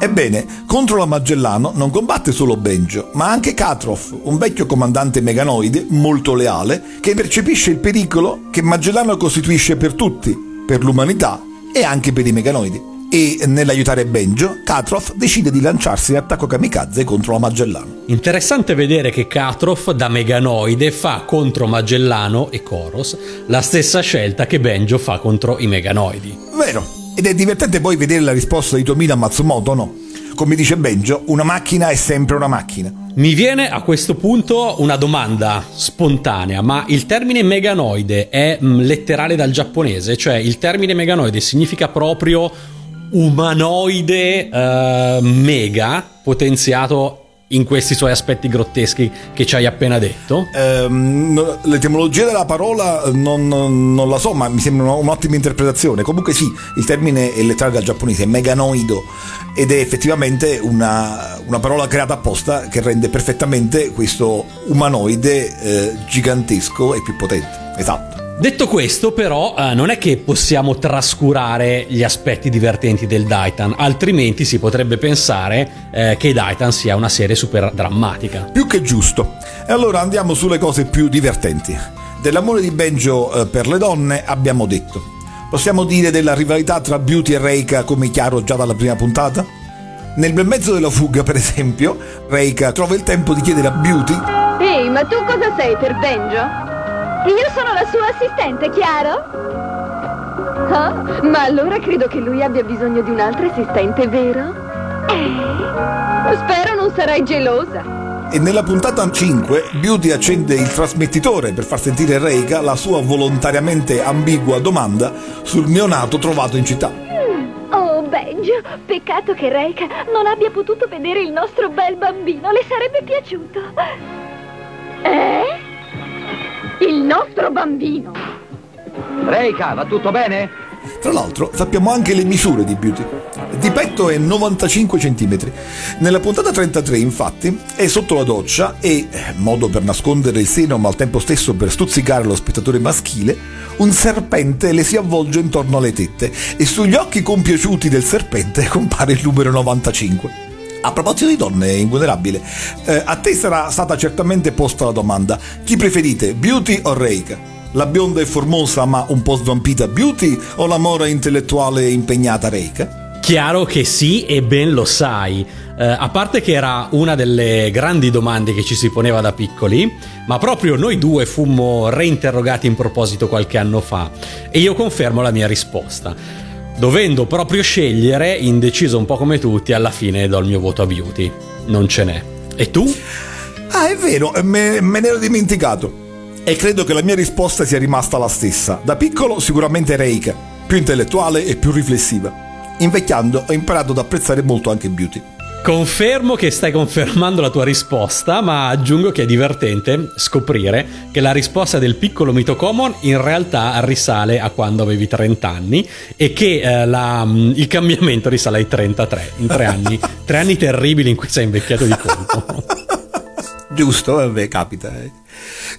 Ebbene, contro la Magellano non combatte solo Benjo, ma anche Katroff, un vecchio comandante meganoide molto leale che percepisce il pericolo che Magellano costituisce per tutti, per l'umanità e anche per i meganoidi e nell'aiutare Benjo, Katroff decide di lanciarsi in attacco kamikaze contro la Magellano. Interessante vedere che Katroff da Meganoide fa contro Magellano e Koros la stessa scelta che Benjo fa contro i Meganoidi. Vero, ed è divertente poi vedere la risposta di Tomino a Matsumoto, no? Come dice Benjo, una macchina è sempre una macchina. Mi viene a questo punto una domanda spontanea, ma il termine meganoide è mh, letterale dal giapponese? Cioè il termine meganoide significa proprio umanoide uh, mega potenziato in questi suoi aspetti grotteschi che ci hai appena detto? Ehm, l'etimologia della parola non, non, la so, ma mi sembra un'ottima interpretazione. Comunque sì, il termine è letterale dal giapponese, è meganoido, ed è effettivamente una, una, parola creata apposta che rende perfettamente questo umanoide eh, gigantesco e più potente. Esatto. Detto questo, però, eh, non è che possiamo trascurare gli aspetti divertenti del Daitan, altrimenti si potrebbe pensare eh, che Daitan sia una serie super drammatica. Più che giusto. E allora andiamo sulle cose più divertenti. Dell'amore di Benjo eh, per le donne abbiamo detto. Possiamo dire della rivalità tra Beauty e Reika come chiaro già dalla prima puntata? Nel bel mezzo della fuga, per esempio, Reika trova il tempo di chiedere a Beauty Ehi, ma tu cosa sei per Benjo? Io sono la sua assistente, chiaro? Ah, ma allora credo che lui abbia bisogno di un'altra assistente, vero? Eh? Spero non sarai gelosa. E nella puntata 5 Beauty accende il trasmettitore per far sentire Reika la sua volontariamente ambigua domanda sul neonato trovato in città. Oh, Benjo, peccato che Reika non abbia potuto vedere il nostro bel bambino, le sarebbe piaciuto. Eh? Il nostro bambino. Reika, va tutto bene? Tra l'altro sappiamo anche le misure di Beauty. Di petto è 95 cm. Nella puntata 33 infatti è sotto la doccia e, modo per nascondere il seno ma al tempo stesso per stuzzicare lo spettatore maschile, un serpente le si avvolge intorno alle tette e sugli occhi compiaciuti del serpente compare il numero 95. A proposito di donne, invulnerabile, eh, a te sarà stata certamente posta la domanda: chi preferite, Beauty o Reika? La bionda e formosa ma un po' svampita Beauty o la mora intellettuale e impegnata Reika? Chiaro che sì e ben lo sai. Eh, a parte che era una delle grandi domande che ci si poneva da piccoli, ma proprio noi due fummo reinterrogati in proposito qualche anno fa e io confermo la mia risposta. Dovendo proprio scegliere, indeciso un po' come tutti, alla fine do il mio voto a Beauty. Non ce n'è. E tu? Ah, è vero, me, me ne ero dimenticato. E credo che la mia risposta sia rimasta la stessa. Da piccolo sicuramente Reika, più intellettuale e più riflessiva. Invecchiando ho imparato ad apprezzare molto anche Beauty. Confermo che stai confermando la tua risposta, ma aggiungo che è divertente scoprire che la risposta del piccolo mito common in realtà risale a quando avevi 30 anni e che eh, la, il cambiamento risale ai 33, in tre anni. tre anni terribili in cui sei invecchiato di colpo. Giusto, vabbè, capita. Eh.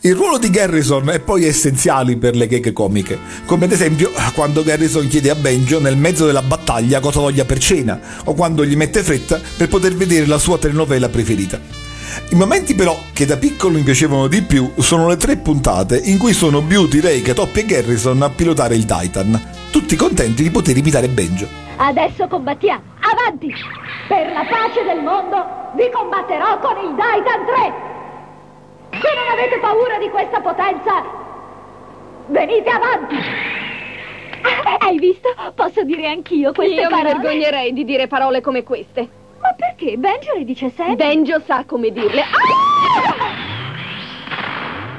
Il ruolo di Garrison è poi essenziale per le gag comiche, come ad esempio quando Garrison chiede a Benjo nel mezzo della battaglia cosa voglia per cena, o quando gli mette fretta per poter vedere la sua telenovela preferita. I momenti però che da piccolo mi piacevano di più sono le tre puntate in cui sono Beauty, Reika, Toppy e Garrison a pilotare il Titan, tutti contenti di poter imitare Benjo. Adesso combattiamo, avanti! Per la pace del mondo vi combatterò con il Titan 3! Se non avete paura di questa potenza, venite avanti! Hai visto? Posso dire anch'io queste Io parole? mi vergognerei di dire parole come queste. Ma perché? Benjo le dice sempre. Benjo sa come dirle. Ah!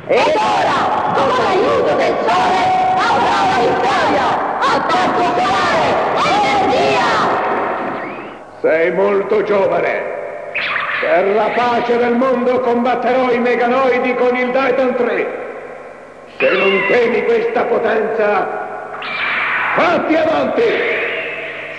Ed ora, con l'aiuto del sole, avrà la vittoria! Attacco solare! Energia! Sei molto giovane. Per la pace del mondo combatterò i meganoidi con il Titan 3. Se non temi questa potenza, fatti avanti!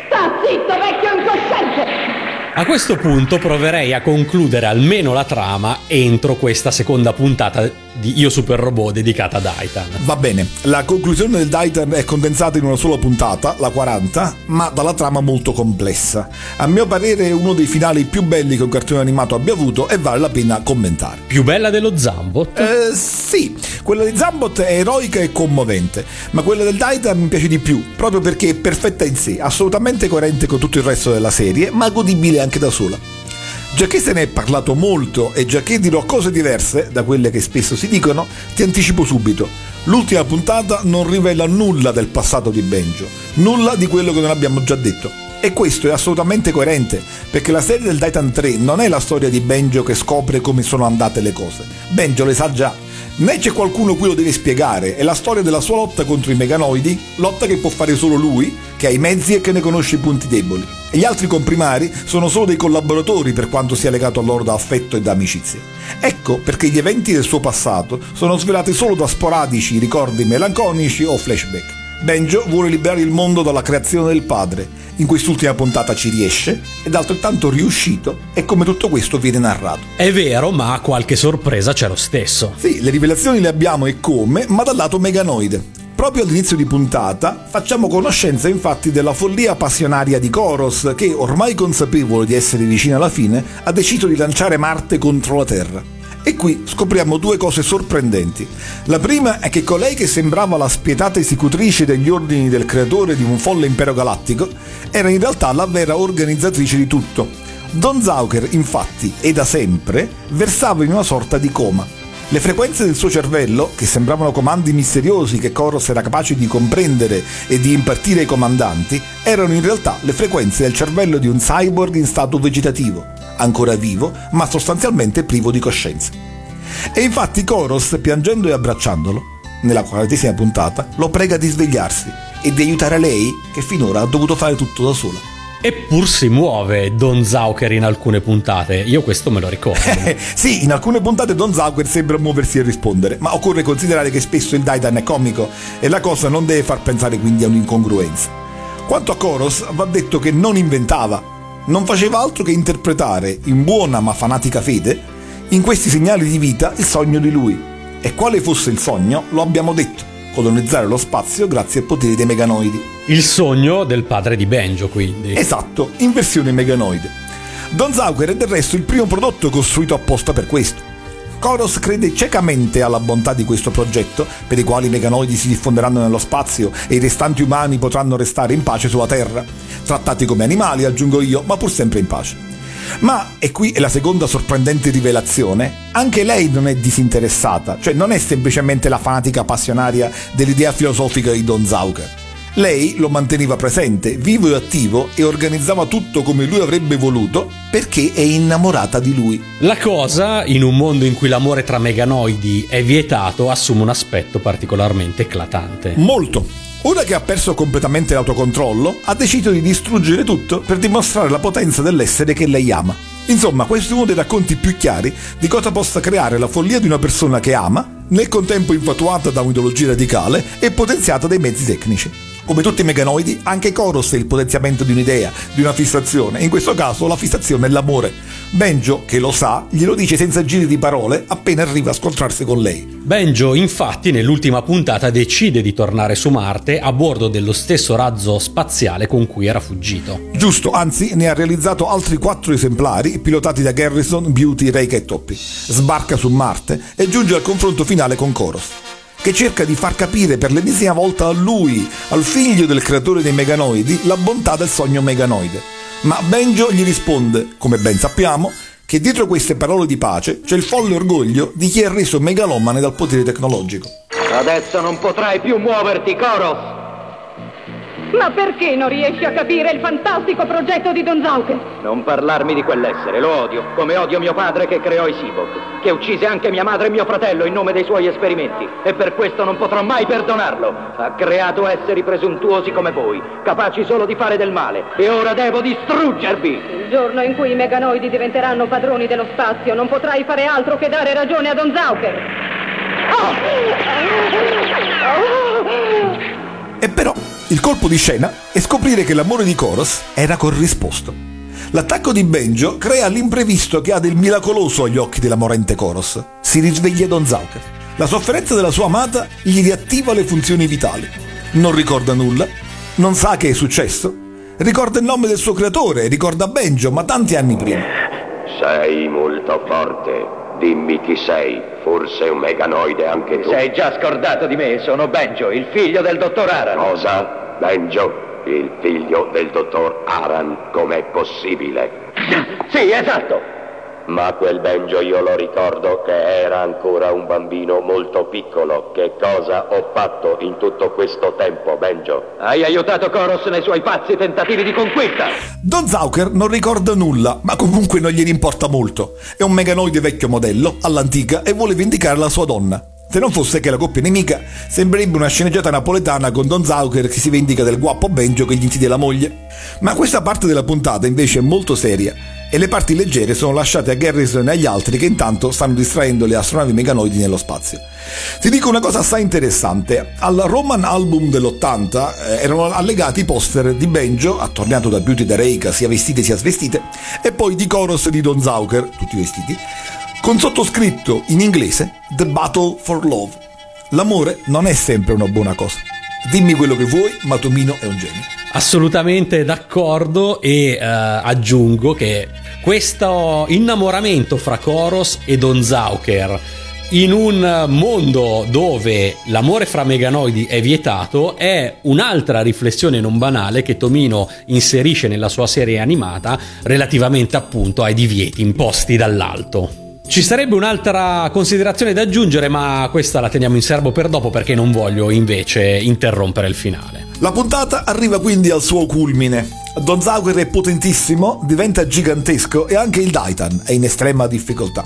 Sta zitto, vecchio incosciente! A questo punto proverei a concludere almeno la trama entro questa seconda puntata di Io Super Robot dedicata a Daitan. Va bene, la conclusione del Daitan è condensata in una sola puntata, la 40, ma dalla trama molto complessa. A mio parere è uno dei finali più belli che un cartone animato abbia avuto e vale la pena commentare. Più bella dello Zambot? Eh, sì, quella di Zambot è eroica e commovente, ma quella del Daitan mi piace di più, proprio perché è perfetta in sé, assolutamente coerente con tutto il resto della serie, ma godibile anche da sola. Già che se ne è parlato molto e già che dirò cose diverse da quelle che spesso si dicono, ti anticipo subito. L'ultima puntata non rivela nulla del passato di Benjo, nulla di quello che non abbiamo già detto. E questo è assolutamente coerente, perché la serie del Titan 3 non è la storia di Benjo che scopre come sono andate le cose. Benjo le sa già. Né c'è qualcuno cui lo deve spiegare, è la storia della sua lotta contro i meganoidi, lotta che può fare solo lui, che ha i mezzi e che ne conosce i punti deboli. E gli altri comprimari sono solo dei collaboratori per quanto sia legato a loro da affetto e da amicizia. Ecco perché gli eventi del suo passato sono svelati solo da sporadici ricordi melanconici o flashback. Benjo vuole liberare il mondo dalla creazione del padre. In quest'ultima puntata ci riesce ed altrettanto riuscito è come tutto questo viene narrato. È vero, ma qualche sorpresa c'è lo stesso. Sì, le rivelazioni le abbiamo e come, ma dal lato meganoide. Proprio all'inizio di puntata facciamo conoscenza infatti della follia passionaria di Koros che, ormai consapevole di essere vicina alla fine, ha deciso di lanciare Marte contro la Terra. E qui scopriamo due cose sorprendenti. La prima è che colei che sembrava la spietata esecutrice degli ordini del creatore di un folle impero galattico era in realtà la vera organizzatrice di tutto. Don Zauker, infatti, e da sempre, versava in una sorta di coma. Le frequenze del suo cervello, che sembravano comandi misteriosi che Koros era capace di comprendere e di impartire ai comandanti, erano in realtà le frequenze del cervello di un cyborg in stato vegetativo, ancora vivo, ma sostanzialmente privo di coscienza. E infatti Koros, piangendo e abbracciandolo, nella quarantesima puntata, lo prega di svegliarsi e di aiutare lei, che finora ha dovuto fare tutto da sola. Eppur si muove Don Zauker in alcune puntate, io questo me lo ricordo. sì, in alcune puntate Don Zauker sembra muoversi e rispondere, ma occorre considerare che spesso il Daidan è comico e la cosa non deve far pensare quindi a un'incongruenza. Quanto a Koros, va detto che non inventava, non faceva altro che interpretare, in buona ma fanatica fede, in questi segnali di vita il sogno di lui. E quale fosse il sogno, lo abbiamo detto colonizzare lo spazio grazie ai poteri dei meganoidi. Il sogno del padre di Benjo, quindi. Esatto, in versione meganoide. Don Zauker è del resto il primo prodotto costruito apposta per questo. Koros crede ciecamente alla bontà di questo progetto, per i quali i meganoidi si diffonderanno nello spazio e i restanti umani potranno restare in pace sulla Terra. Trattati come animali, aggiungo io, ma pur sempre in pace. Ma, e qui è la seconda sorprendente rivelazione, anche lei non è disinteressata, cioè non è semplicemente la fanatica passionaria dell'idea filosofica di Don Zauker. Lei lo manteneva presente, vivo e attivo e organizzava tutto come lui avrebbe voluto perché è innamorata di lui. La cosa, in un mondo in cui l'amore tra meganoidi è vietato, assume un aspetto particolarmente eclatante. Molto. Ora che ha perso completamente l'autocontrollo, ha deciso di distruggere tutto per dimostrare la potenza dell'essere che lei ama. Insomma, questo è uno dei racconti più chiari di cosa possa creare la follia di una persona che ama, nel contempo infatuata da un'ideologia radicale e potenziata dai mezzi tecnici. Come tutti i meganoidi, anche Koros è il potenziamento di un'idea, di una fissazione, in questo caso la fissazione è l'amore. Benjo, che lo sa, glielo dice senza giri di parole appena arriva a scontrarsi con lei. Benjo, infatti, nell'ultima puntata decide di tornare su Marte a bordo dello stesso razzo spaziale con cui era fuggito. Giusto, anzi, ne ha realizzato altri quattro esemplari pilotati da Garrison, Beauty, Reika e Toppy. Sbarca su Marte e giunge al confronto finale con Koros che cerca di far capire per l'ennesima volta a lui, al figlio del creatore dei meganoidi, la bontà del sogno meganoide. Ma Benjo gli risponde, come ben sappiamo, che dietro queste parole di pace c'è il folle orgoglio di chi è reso megalomane dal potere tecnologico. Adesso non potrai più muoverti, Koros! Ma perché non riesci a capire il fantastico progetto di Don Zauke? Non parlarmi di quell'essere, lo odio, come odio mio padre che creò i Sibok, che uccise anche mia madre e mio fratello in nome dei suoi esperimenti, e per questo non potrò mai perdonarlo. Ha creato esseri presuntuosi come voi, capaci solo di fare del male, e ora devo distruggervi! Il giorno in cui i meganoidi diventeranno padroni dello spazio, non potrai fare altro che dare ragione a Don Zauker. E però il colpo di scena è scoprire che l'amore di Koros era corrisposto. L'attacco di Benjo crea l'imprevisto che ha del miracoloso agli occhi della morente Koros. Si risveglia Don Zauker. La sofferenza della sua amata gli riattiva le funzioni vitali. Non ricorda nulla, non sa che è successo, ricorda il nome del suo creatore, ricorda Benjo, ma tanti anni prima. Sei molto forte. Dimmi chi sei. Forse un meganoide anche tu. Sei già scordato di me, sono Benjo, il figlio del dottor Aran. Cosa? Benjo, il figlio del dottor Aran, com'è possibile? Sì, esatto. Ma quel Benjo io lo ricordo che era ancora un bambino molto piccolo. Che cosa ho fatto in tutto questo tempo, Benjo? Hai aiutato Koros nei suoi pazzi tentativi di conquista. Don Zauker non ricorda nulla, ma comunque non gliene importa molto. È un meganoide vecchio modello, all'antica, e vuole vendicare la sua donna. Se non fosse che la coppia nemica sembrerebbe una sceneggiata napoletana con Don Zauker che si vendica del guappo Benjo che gli insidia la moglie. Ma questa parte della puntata invece è molto seria e le parti leggere sono lasciate a Garrison e agli altri che intanto stanno distraendo le astronavi meganoidi nello spazio. Ti dico una cosa assai interessante, al Roman Album dell'80 eh, erano allegati i poster di Benjo, attorniato da Beauty da Reika, sia vestite sia svestite, e poi di Koros e di Don Zauker, tutti vestiti, con sottoscritto in inglese The Battle for Love. L'amore non è sempre una buona cosa. Dimmi quello che vuoi, ma Tomino è un genio. Assolutamente d'accordo e eh, aggiungo che questo innamoramento fra Koros e Don Zauker in un mondo dove l'amore fra meganoidi è vietato è un'altra riflessione non banale che Tomino inserisce nella sua serie animata relativamente appunto ai divieti imposti dall'alto. Ci sarebbe un'altra considerazione da aggiungere, ma questa la teniamo in serbo per dopo perché non voglio invece interrompere il finale. La puntata arriva quindi al suo culmine. Don Zauger è potentissimo, diventa gigantesco e anche il Daitan è in estrema difficoltà.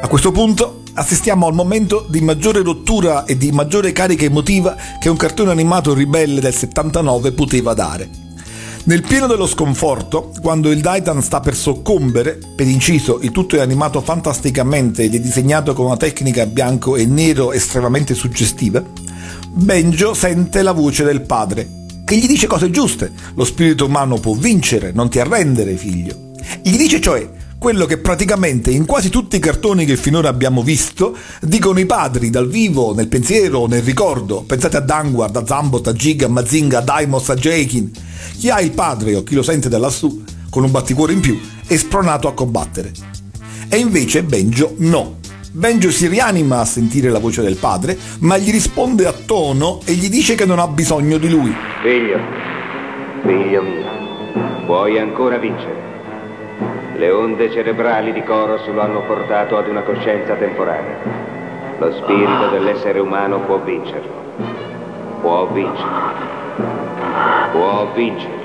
A questo punto assistiamo al momento di maggiore rottura e di maggiore carica emotiva che un cartone animato ribelle del 79 poteva dare. Nel pieno dello sconforto, quando il Daitan sta per soccombere, per inciso il tutto è animato fantasticamente ed è disegnato con una tecnica bianco e nero estremamente suggestiva, Benjo sente la voce del padre, che gli dice cose giuste. Lo spirito umano può vincere, non ti arrendere, figlio. Gli dice cioè quello che praticamente in quasi tutti i cartoni che finora abbiamo visto dicono i padri dal vivo, nel pensiero nel ricordo. Pensate a Danguard, a Zambot, a Giga, a Mazinga, a Daimos, a Jakin. Chi ha il padre o chi lo sente da lassù, con un batticuore in più, è spronato a combattere. E invece Benjo no. Benjo si rianima a sentire la voce del padre, ma gli risponde a tono e gli dice che non ha bisogno di lui. Figlio, figlio mio, puoi ancora vincere. Le onde cerebrali di Coros lo hanno portato ad una coscienza temporanea. Lo spirito dell'essere umano può vincerlo. Può vincere. Può vincere.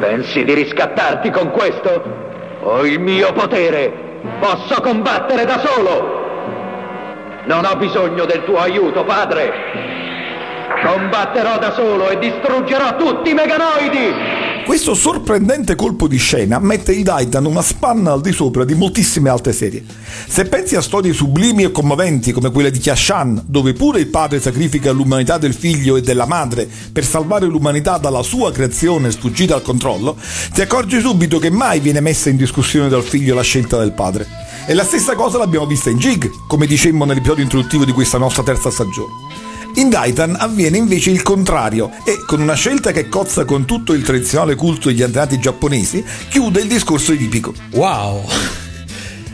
Pensi di riscattarti con questo? Ho il mio potere. Posso combattere da solo. Non ho bisogno del tuo aiuto, padre. Combatterò da solo e distruggerò tutti i meganoidi. Questo sorprendente colpo di scena mette il Daitan una spanna al di sopra di moltissime altre serie. Se pensi a storie sublimi e commoventi come quella di Kiashan, dove pure il padre sacrifica l'umanità del figlio e della madre per salvare l'umanità dalla sua creazione sfuggita al controllo, ti accorgi subito che mai viene messa in discussione dal figlio la scelta del padre. E la stessa cosa l'abbiamo vista in Jig, come dicemmo nell'episodio introduttivo di questa nostra terza stagione. In Daitan avviene invece il contrario e, con una scelta che cozza con tutto il tradizionale culto degli antenati giapponesi, chiude il discorso edipico. Wow!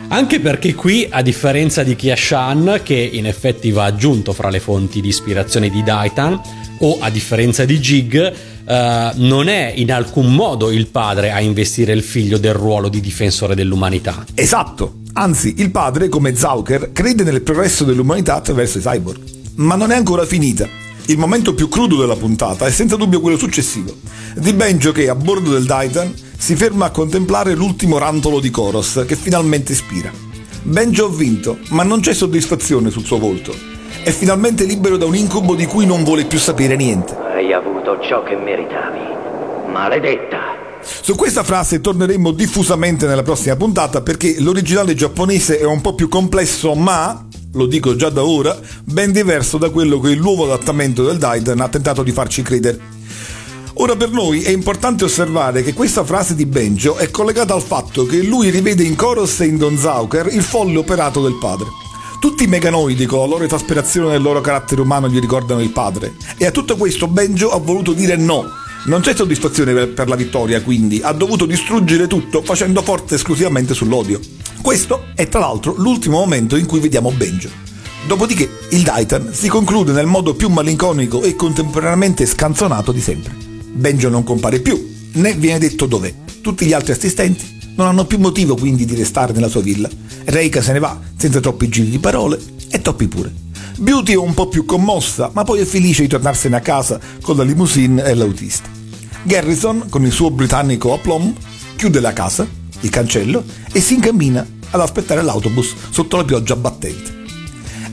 Anche perché qui, a differenza di Kiashan, che in effetti va aggiunto fra le fonti di ispirazione di Daitan, o a differenza di Jig, Uh, non è in alcun modo il padre a investire il figlio del ruolo di difensore dell'umanità. Esatto, anzi il padre, come Zauker, crede nel progresso dell'umanità attraverso i cyborg. Ma non è ancora finita. Il momento più crudo della puntata è senza dubbio quello successivo, di Benjo che a bordo del Titan si ferma a contemplare l'ultimo rantolo di Koros che finalmente spira. Benjo ha vinto, ma non c'è soddisfazione sul suo volto. È finalmente libero da un incubo di cui non vuole più sapere niente. Hai avuto ciò che meritavi. Maledetta. Su questa frase torneremo diffusamente nella prossima puntata perché l'originale giapponese è un po' più complesso, ma lo dico già da ora, ben diverso da quello che il nuovo adattamento del Daidan ha tentato di farci credere. Ora per noi è importante osservare che questa frase di Benjo è collegata al fatto che lui rivede in Koros e in Don Zauker il folle operato del padre. Tutti i meganoidi con la loro esasperazione del loro carattere umano gli ricordano il padre. E a tutto questo Benjo ha voluto dire no. Non c'è soddisfazione per, la vittoria, quindi ha dovuto distruggere tutto facendo forza esclusivamente sull'odio. Questo è tra l'altro l'ultimo momento in cui vediamo Benjo. Dopodiché il Daitan si conclude nel modo più malinconico e contemporaneamente scanzonato di sempre. Benjo non compare più, né viene detto dov'è. Tutti gli altri assistenti non hanno più motivo quindi di restare nella sua villa. Reika se ne va senza troppi giri di parole e Toppy pure. Beauty è un po' più commossa, ma poi è felice di tornarsene a casa con la limousine e l'autista. Garrison, con il suo britannico aplomb, chiude la casa il cancello e si incammina ad aspettare l'autobus sotto la pioggia battente.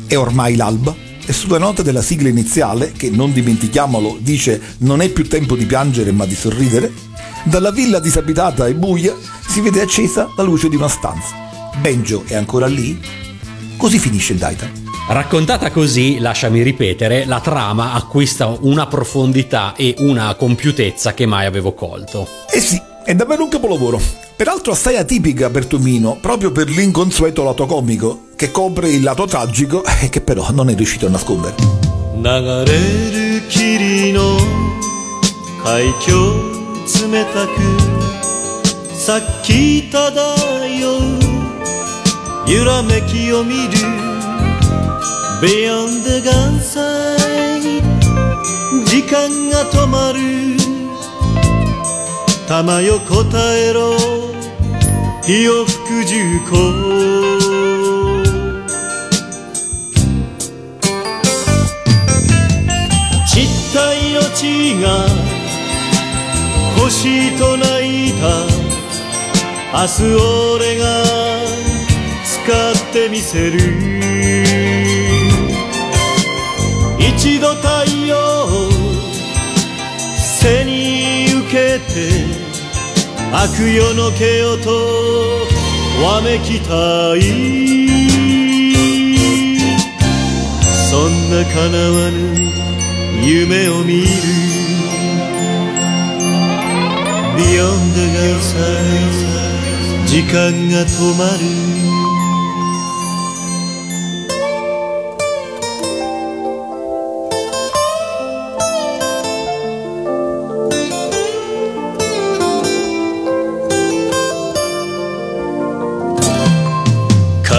È ormai l'alba e sulla nota della sigla iniziale, che non dimentichiamolo dice non è più tempo di piangere ma di sorridere, dalla villa disabitata e buia si vede accesa la luce di una stanza. Benjo è ancora lì? Così finisce il Daitan. Raccontata così, lasciami ripetere, la trama acquista una profondità e una compiutezza che mai avevo colto. Eh sì, è davvero un capolavoro. Peraltro assai atipica per Tumino, proprio per l'inconsueto lato comico, che copre il lato tragico e che però non è riuscito a nascondere. Nagareru kirino kaikyo tsemetaku saki tadayo yurameki o miru Beyond the gun sight 時間が止まる。玉よ答えろ。火を吹く重工散った命が星と泣いた。明日俺が使ってみせる。一度太陽背に受けて悪夜の毛よとわめきたい。そんな叶わぬ夢を見る。Beyond the g 時間が止まる。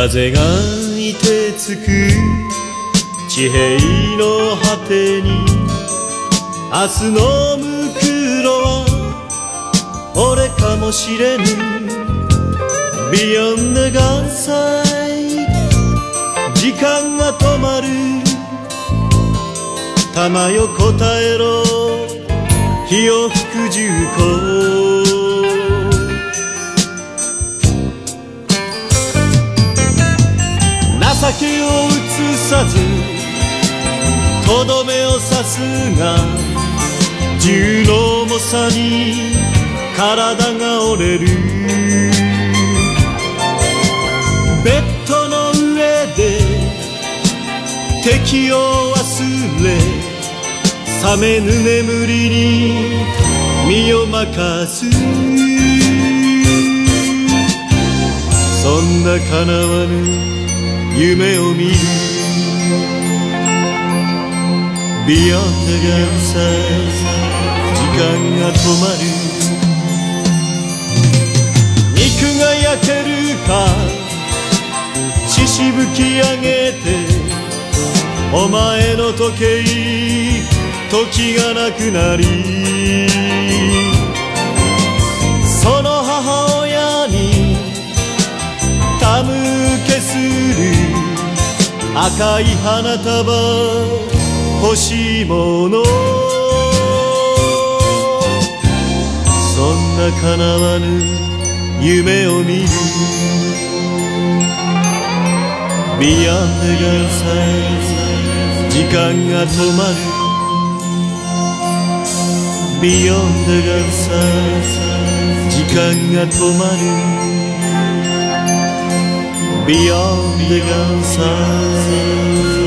風がいてつく地平の果てに明日のムクロは俺かもしれぬ。Beyond the gun sight 時間が止まる。玉よ答えろ。火を吹く重工情けを映さずとどめを刺すが銃の重さに体が折れる。ベッドの上で敵を忘れ覚めぬ眠りに身を任す。そんな叶わぬ夢を見る。Beyond the gun sight 時間が止まる。肉が焼けるか。血しぶき上げてお前の時計。時がなくなり。赤い花束欲しいものそんな叶わぬ夢を見る Beyond the gun sight 時間が止まる Beyond the gun sight 時間が止まる Beyond the gun sight. Ora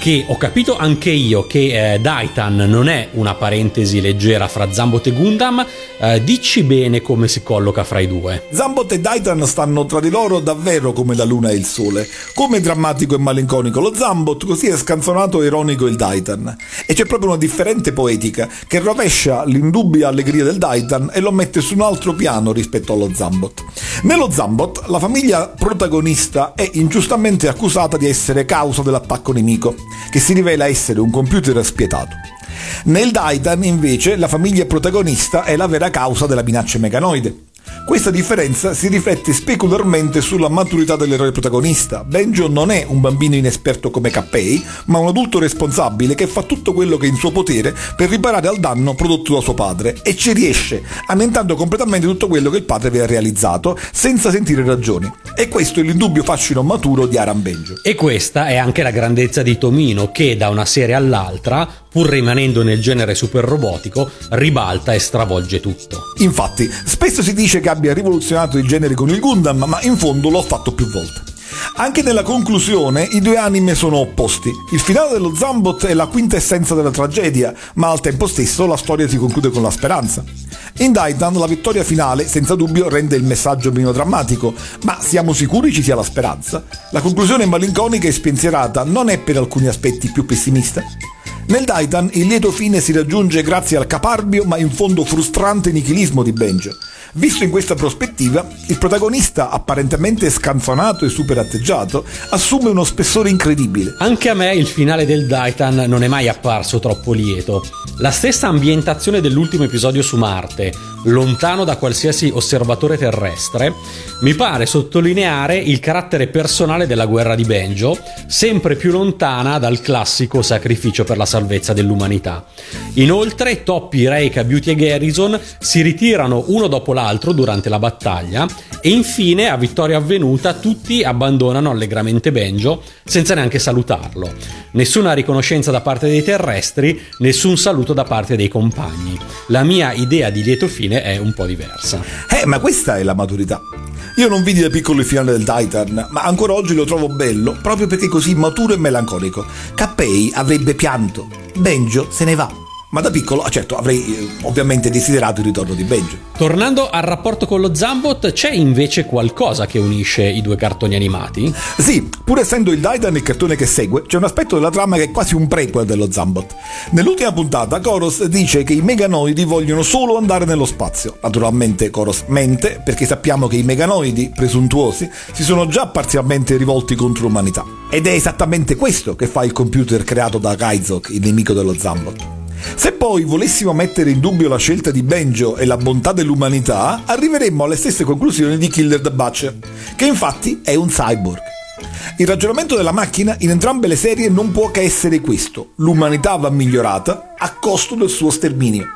che ho capito anche io che eh, Daitan non è una parentesi leggera fra Zambot e Gundam, eh, dici bene come si colloca fra i due. Zambot e Daitan stanno tra di loro davvero come la luna e il sole. Come drammatico e malinconico lo Zambot, così è scanzonato e ironico il Daitan. E c'è proprio una differente poetica che rovescia l'indubbia allegria del Daitan e lo mette su un altro piano rispetto allo Zambot. Nello Zambot la famiglia protagonista è ingiustamente accusata di essere causa dell'attacco nemico, che si rivela essere un computer spietato. Nel Daitan, invece, la famiglia protagonista è la vera causa della minaccia meganoide. Questa differenza si riflette specularmente sulla maturità dell'eroe protagonista. Benjo non è un bambino inesperto come Kappei, ma un adulto responsabile che fa tutto quello che è in suo potere per riparare al danno prodotto da suo padre e ci riesce, annettando completamente tutto quello che il padre aveva realizzato senza sentire ragioni. E questo è l'indubbio fascino maturo di Aram Benjo. E questa è anche la grandezza di Tomino che da una serie all'altra, pur rimanendo nel genere super robotico, ribalta e stravolge tutto. Infatti, spesso si dice che abbia rivoluzionato il genere con il Gundam, ma in fondo l'ho fatto più volte. Anche nella conclusione i due anime sono opposti. Il finale dello Zambot è la quintessenza della tragedia, ma al tempo stesso la storia si conclude con la speranza. In Daitan la vittoria finale senza dubbio rende il messaggio meno drammatico, ma siamo sicuri ci sia la speranza? La conclusione malinconica e spensierata non è per alcuni aspetti più pessimista? Nel Daitan il lieto fine si raggiunge grazie al caparbio ma in fondo frustrante nichilismo di Benjo. Visto in questa prospettiva, il protagonista, apparentemente scanzonato e super atteggiato, assume uno spessore incredibile. Anche a me il finale del Daitan non è mai apparso troppo lieto. La stessa ambientazione dell'ultimo episodio su Marte, lontano da qualsiasi osservatore terrestre, mi pare sottolineare il carattere personale della guerra di Benjo, sempre più lontana dal classico sacrificio per la salvezza dell'umanità. Inoltre, Toppy, Reika, Beauty e Garrison si ritirano uno dopo l'altro durante la battaglia e infine, a vittoria avvenuta, tutti abbandonano allegramente Benjo senza neanche salutarlo. Nessuna riconoscenza da parte dei terrestri, nessun saluto da parte dei compagni. La mia idea di lieto fine è un po' diversa. Eh, ma questa è la maturità. Io non vidi da piccolo il finale del Titan, ma ancora oggi lo trovo bello, proprio perché così maturo e melancolico. Kappei avrebbe pianto, Benjo se ne va. Ma da piccolo, certo, avrei eh, ovviamente desiderato il ritorno di Benjo. Tornando al rapporto con lo Zambot, c'è invece qualcosa che unisce i due cartoni animati? Sì, pur essendo il Daidan il cartone che segue, c'è un aspetto della trama che è quasi un prequel dello Zambot. Nell'ultima puntata, Koros dice che i meganoidi vogliono solo andare nello spazio. Naturalmente Koros mente, perché sappiamo che i meganoidi, presuntuosi, si sono già parzialmente rivolti contro l'umanità. Ed è esattamente questo che fa il computer creato da Kaizok, il nemico dello Zambot. Se poi volessimo mettere in dubbio la scelta di Benjo e la bontà dell'umanità, arriveremmo alle stesse conclusioni di Killer the Butcher, che infatti è un cyborg. Il ragionamento della macchina in entrambe le serie non può che essere questo: l'umanità va migliorata a costo del suo sterminio.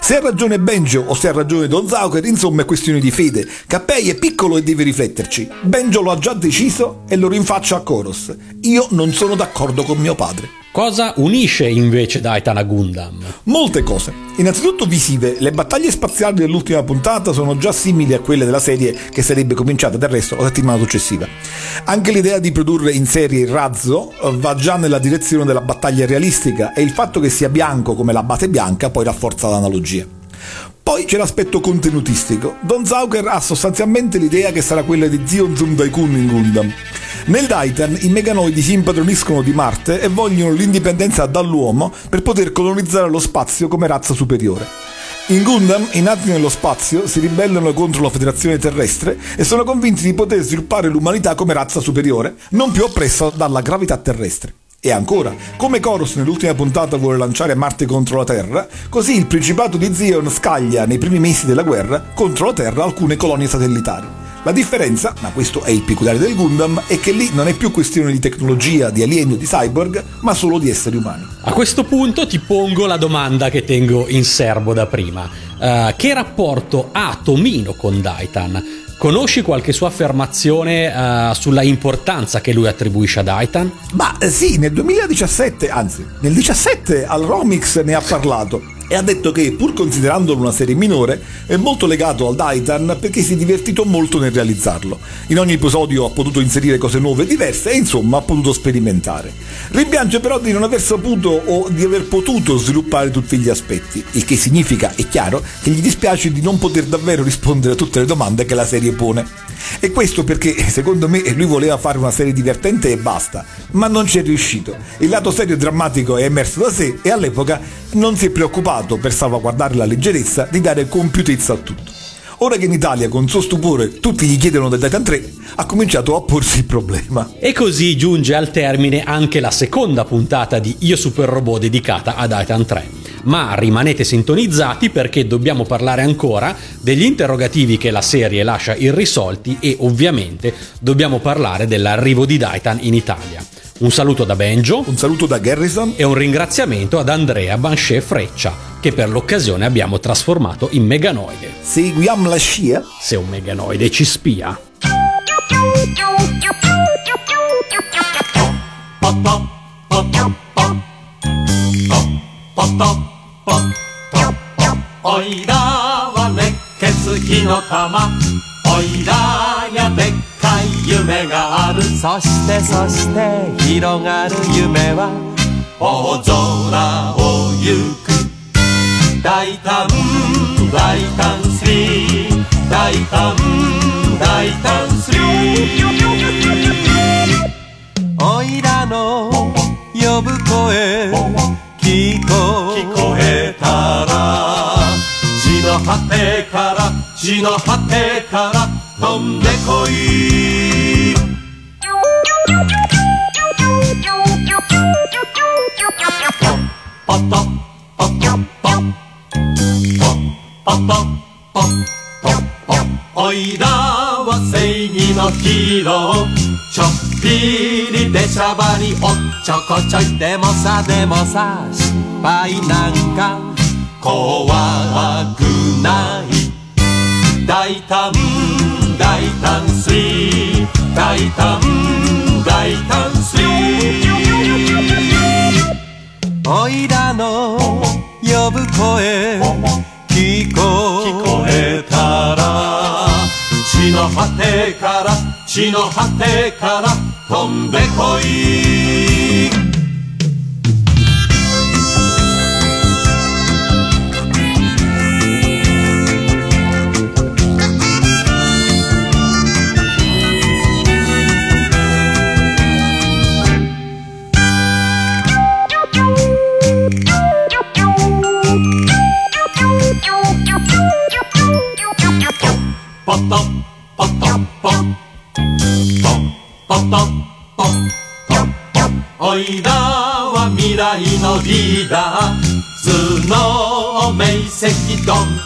Se ha ragione Benjo o se ha ragione Don Zauker, insomma è questione di fede. Cappei è piccolo e deve rifletterci. Benjo lo ha già deciso e lo rinfaccia a Koros. Io non sono d'accordo con mio padre. Cosa unisce invece Daitan a Gundam? Molte cose. Innanzitutto visive, le battaglie spaziali dell'ultima puntata sono già simili a quelle della serie che sarebbe cominciata del resto la settimana successiva. Anche l'idea di produrre in serie il razzo eh, va già nella direzione della battaglia realistica e il fatto che sia bianco come la base bianca poi rafforza l'analogia. Poi c'è l'aspetto contenutistico. Don Zauker ha sostanzialmente l'idea che sarà quella di Zion Zum Daikun in Gundam. Nel Daitan i meganoidi si impadroniscono di Marte e vogliono l'indipendenza dall'uomo per poter colonizzare lo spazio come razza superiore. In Gundam, i nati nello spazio si ribellano contro la federazione terrestre e sono convinti di poter sviluppare l'umanità come razza superiore, non più oppressa dalla gravità terrestre. E ancora, come Chorus nell'ultima puntata vuole lanciare Marte contro la Terra, così il Principato di Zion scaglia nei primi mesi della guerra contro la Terra alcune colonie satellitari. La differenza, ma questo è il peculiare del Gundam, è che lì non è più questione di tecnologia, di alieni o di cyborg, ma solo di esseri umani. A questo punto ti pongo la domanda che tengo in serbo da prima. Uh, che rapporto ha Tomino con Daitan? Conosci qualche sua affermazione uh, sulla importanza che lui attribuisce a Daitan? Ma eh, sì, nel 2017, anzi, nel 2017 al Romix ne ha parlato e ha detto che, pur considerandolo una serie minore, è molto legato al Daitan perché si è divertito molto nel realizzarlo. In ogni episodio ha potuto inserire cose nuove e diverse e insomma ha potuto sperimentare. Rimpiange però di non aver saputo o di aver potuto sviluppare tutti gli aspetti, il che significa, è chiaro, che gli dispiace di non poter davvero rispondere a tutte le domande che la serie pone. E questo perché, secondo me, lui voleva fare una serie divertente e basta, ma non ci è riuscito. Il lato serio e drammatico è emerso da sé e all'epoca non si è preoccupato per salvaguardare la leggerezza di dare compiutezza a tutto. Ora che in Italia, con suo stupore, tutti gli chiedono del Titan 3, ha cominciato a porsi il problema. E così giunge al termine anche la seconda puntata di Io Super Robot dedicata a Titan 3. Ma rimanete sintonizzati perché dobbiamo parlare ancora degli interrogativi che la serie lascia irrisolti e ovviamente dobbiamo parlare dell'arrivo di Titan in Italia. Un saluto da Benjo, un saluto da Garrison e un ringraziamento ad Andrea Banché Freccia, che per l'occasione abbiamo trasformato in meganoide. Seguiamo la scia? Se un meganoide ci spia. Oida wa nekketsu no tama Oida ya い夢がある。そしてそして広がる夢は大空を行く。大胆大胆スリー大胆大胆スリーおいらの呼ぶ声聞こえたら地の果てから地の果てから飛んでこい。ポッポッポッポッポッポッポッポッポッポッおいらは正義のヒーローちょっぴりでしゃばりおっちょこちょいでもさでもさ失敗なんか怖くない大胆大胆スリー大胆大胆スリーおいらの呼ぶ声聞こ聞こえたら地の果てから地の果てから飛んでこい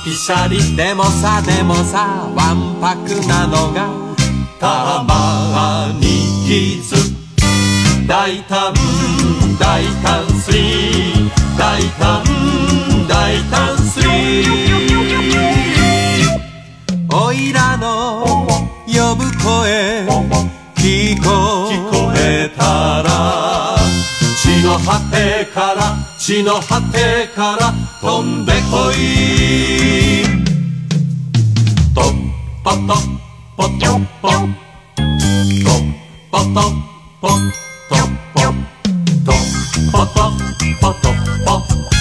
ピシャリでもさでもさわんぱくなのがたまに傷大胆大胆スリー大胆大胆スリーおいらの呼ぶ声聞こ聞こえたら地の果てから地の果てから飛んでこい。トッパポトッポトッパポトッポトッパポトッポ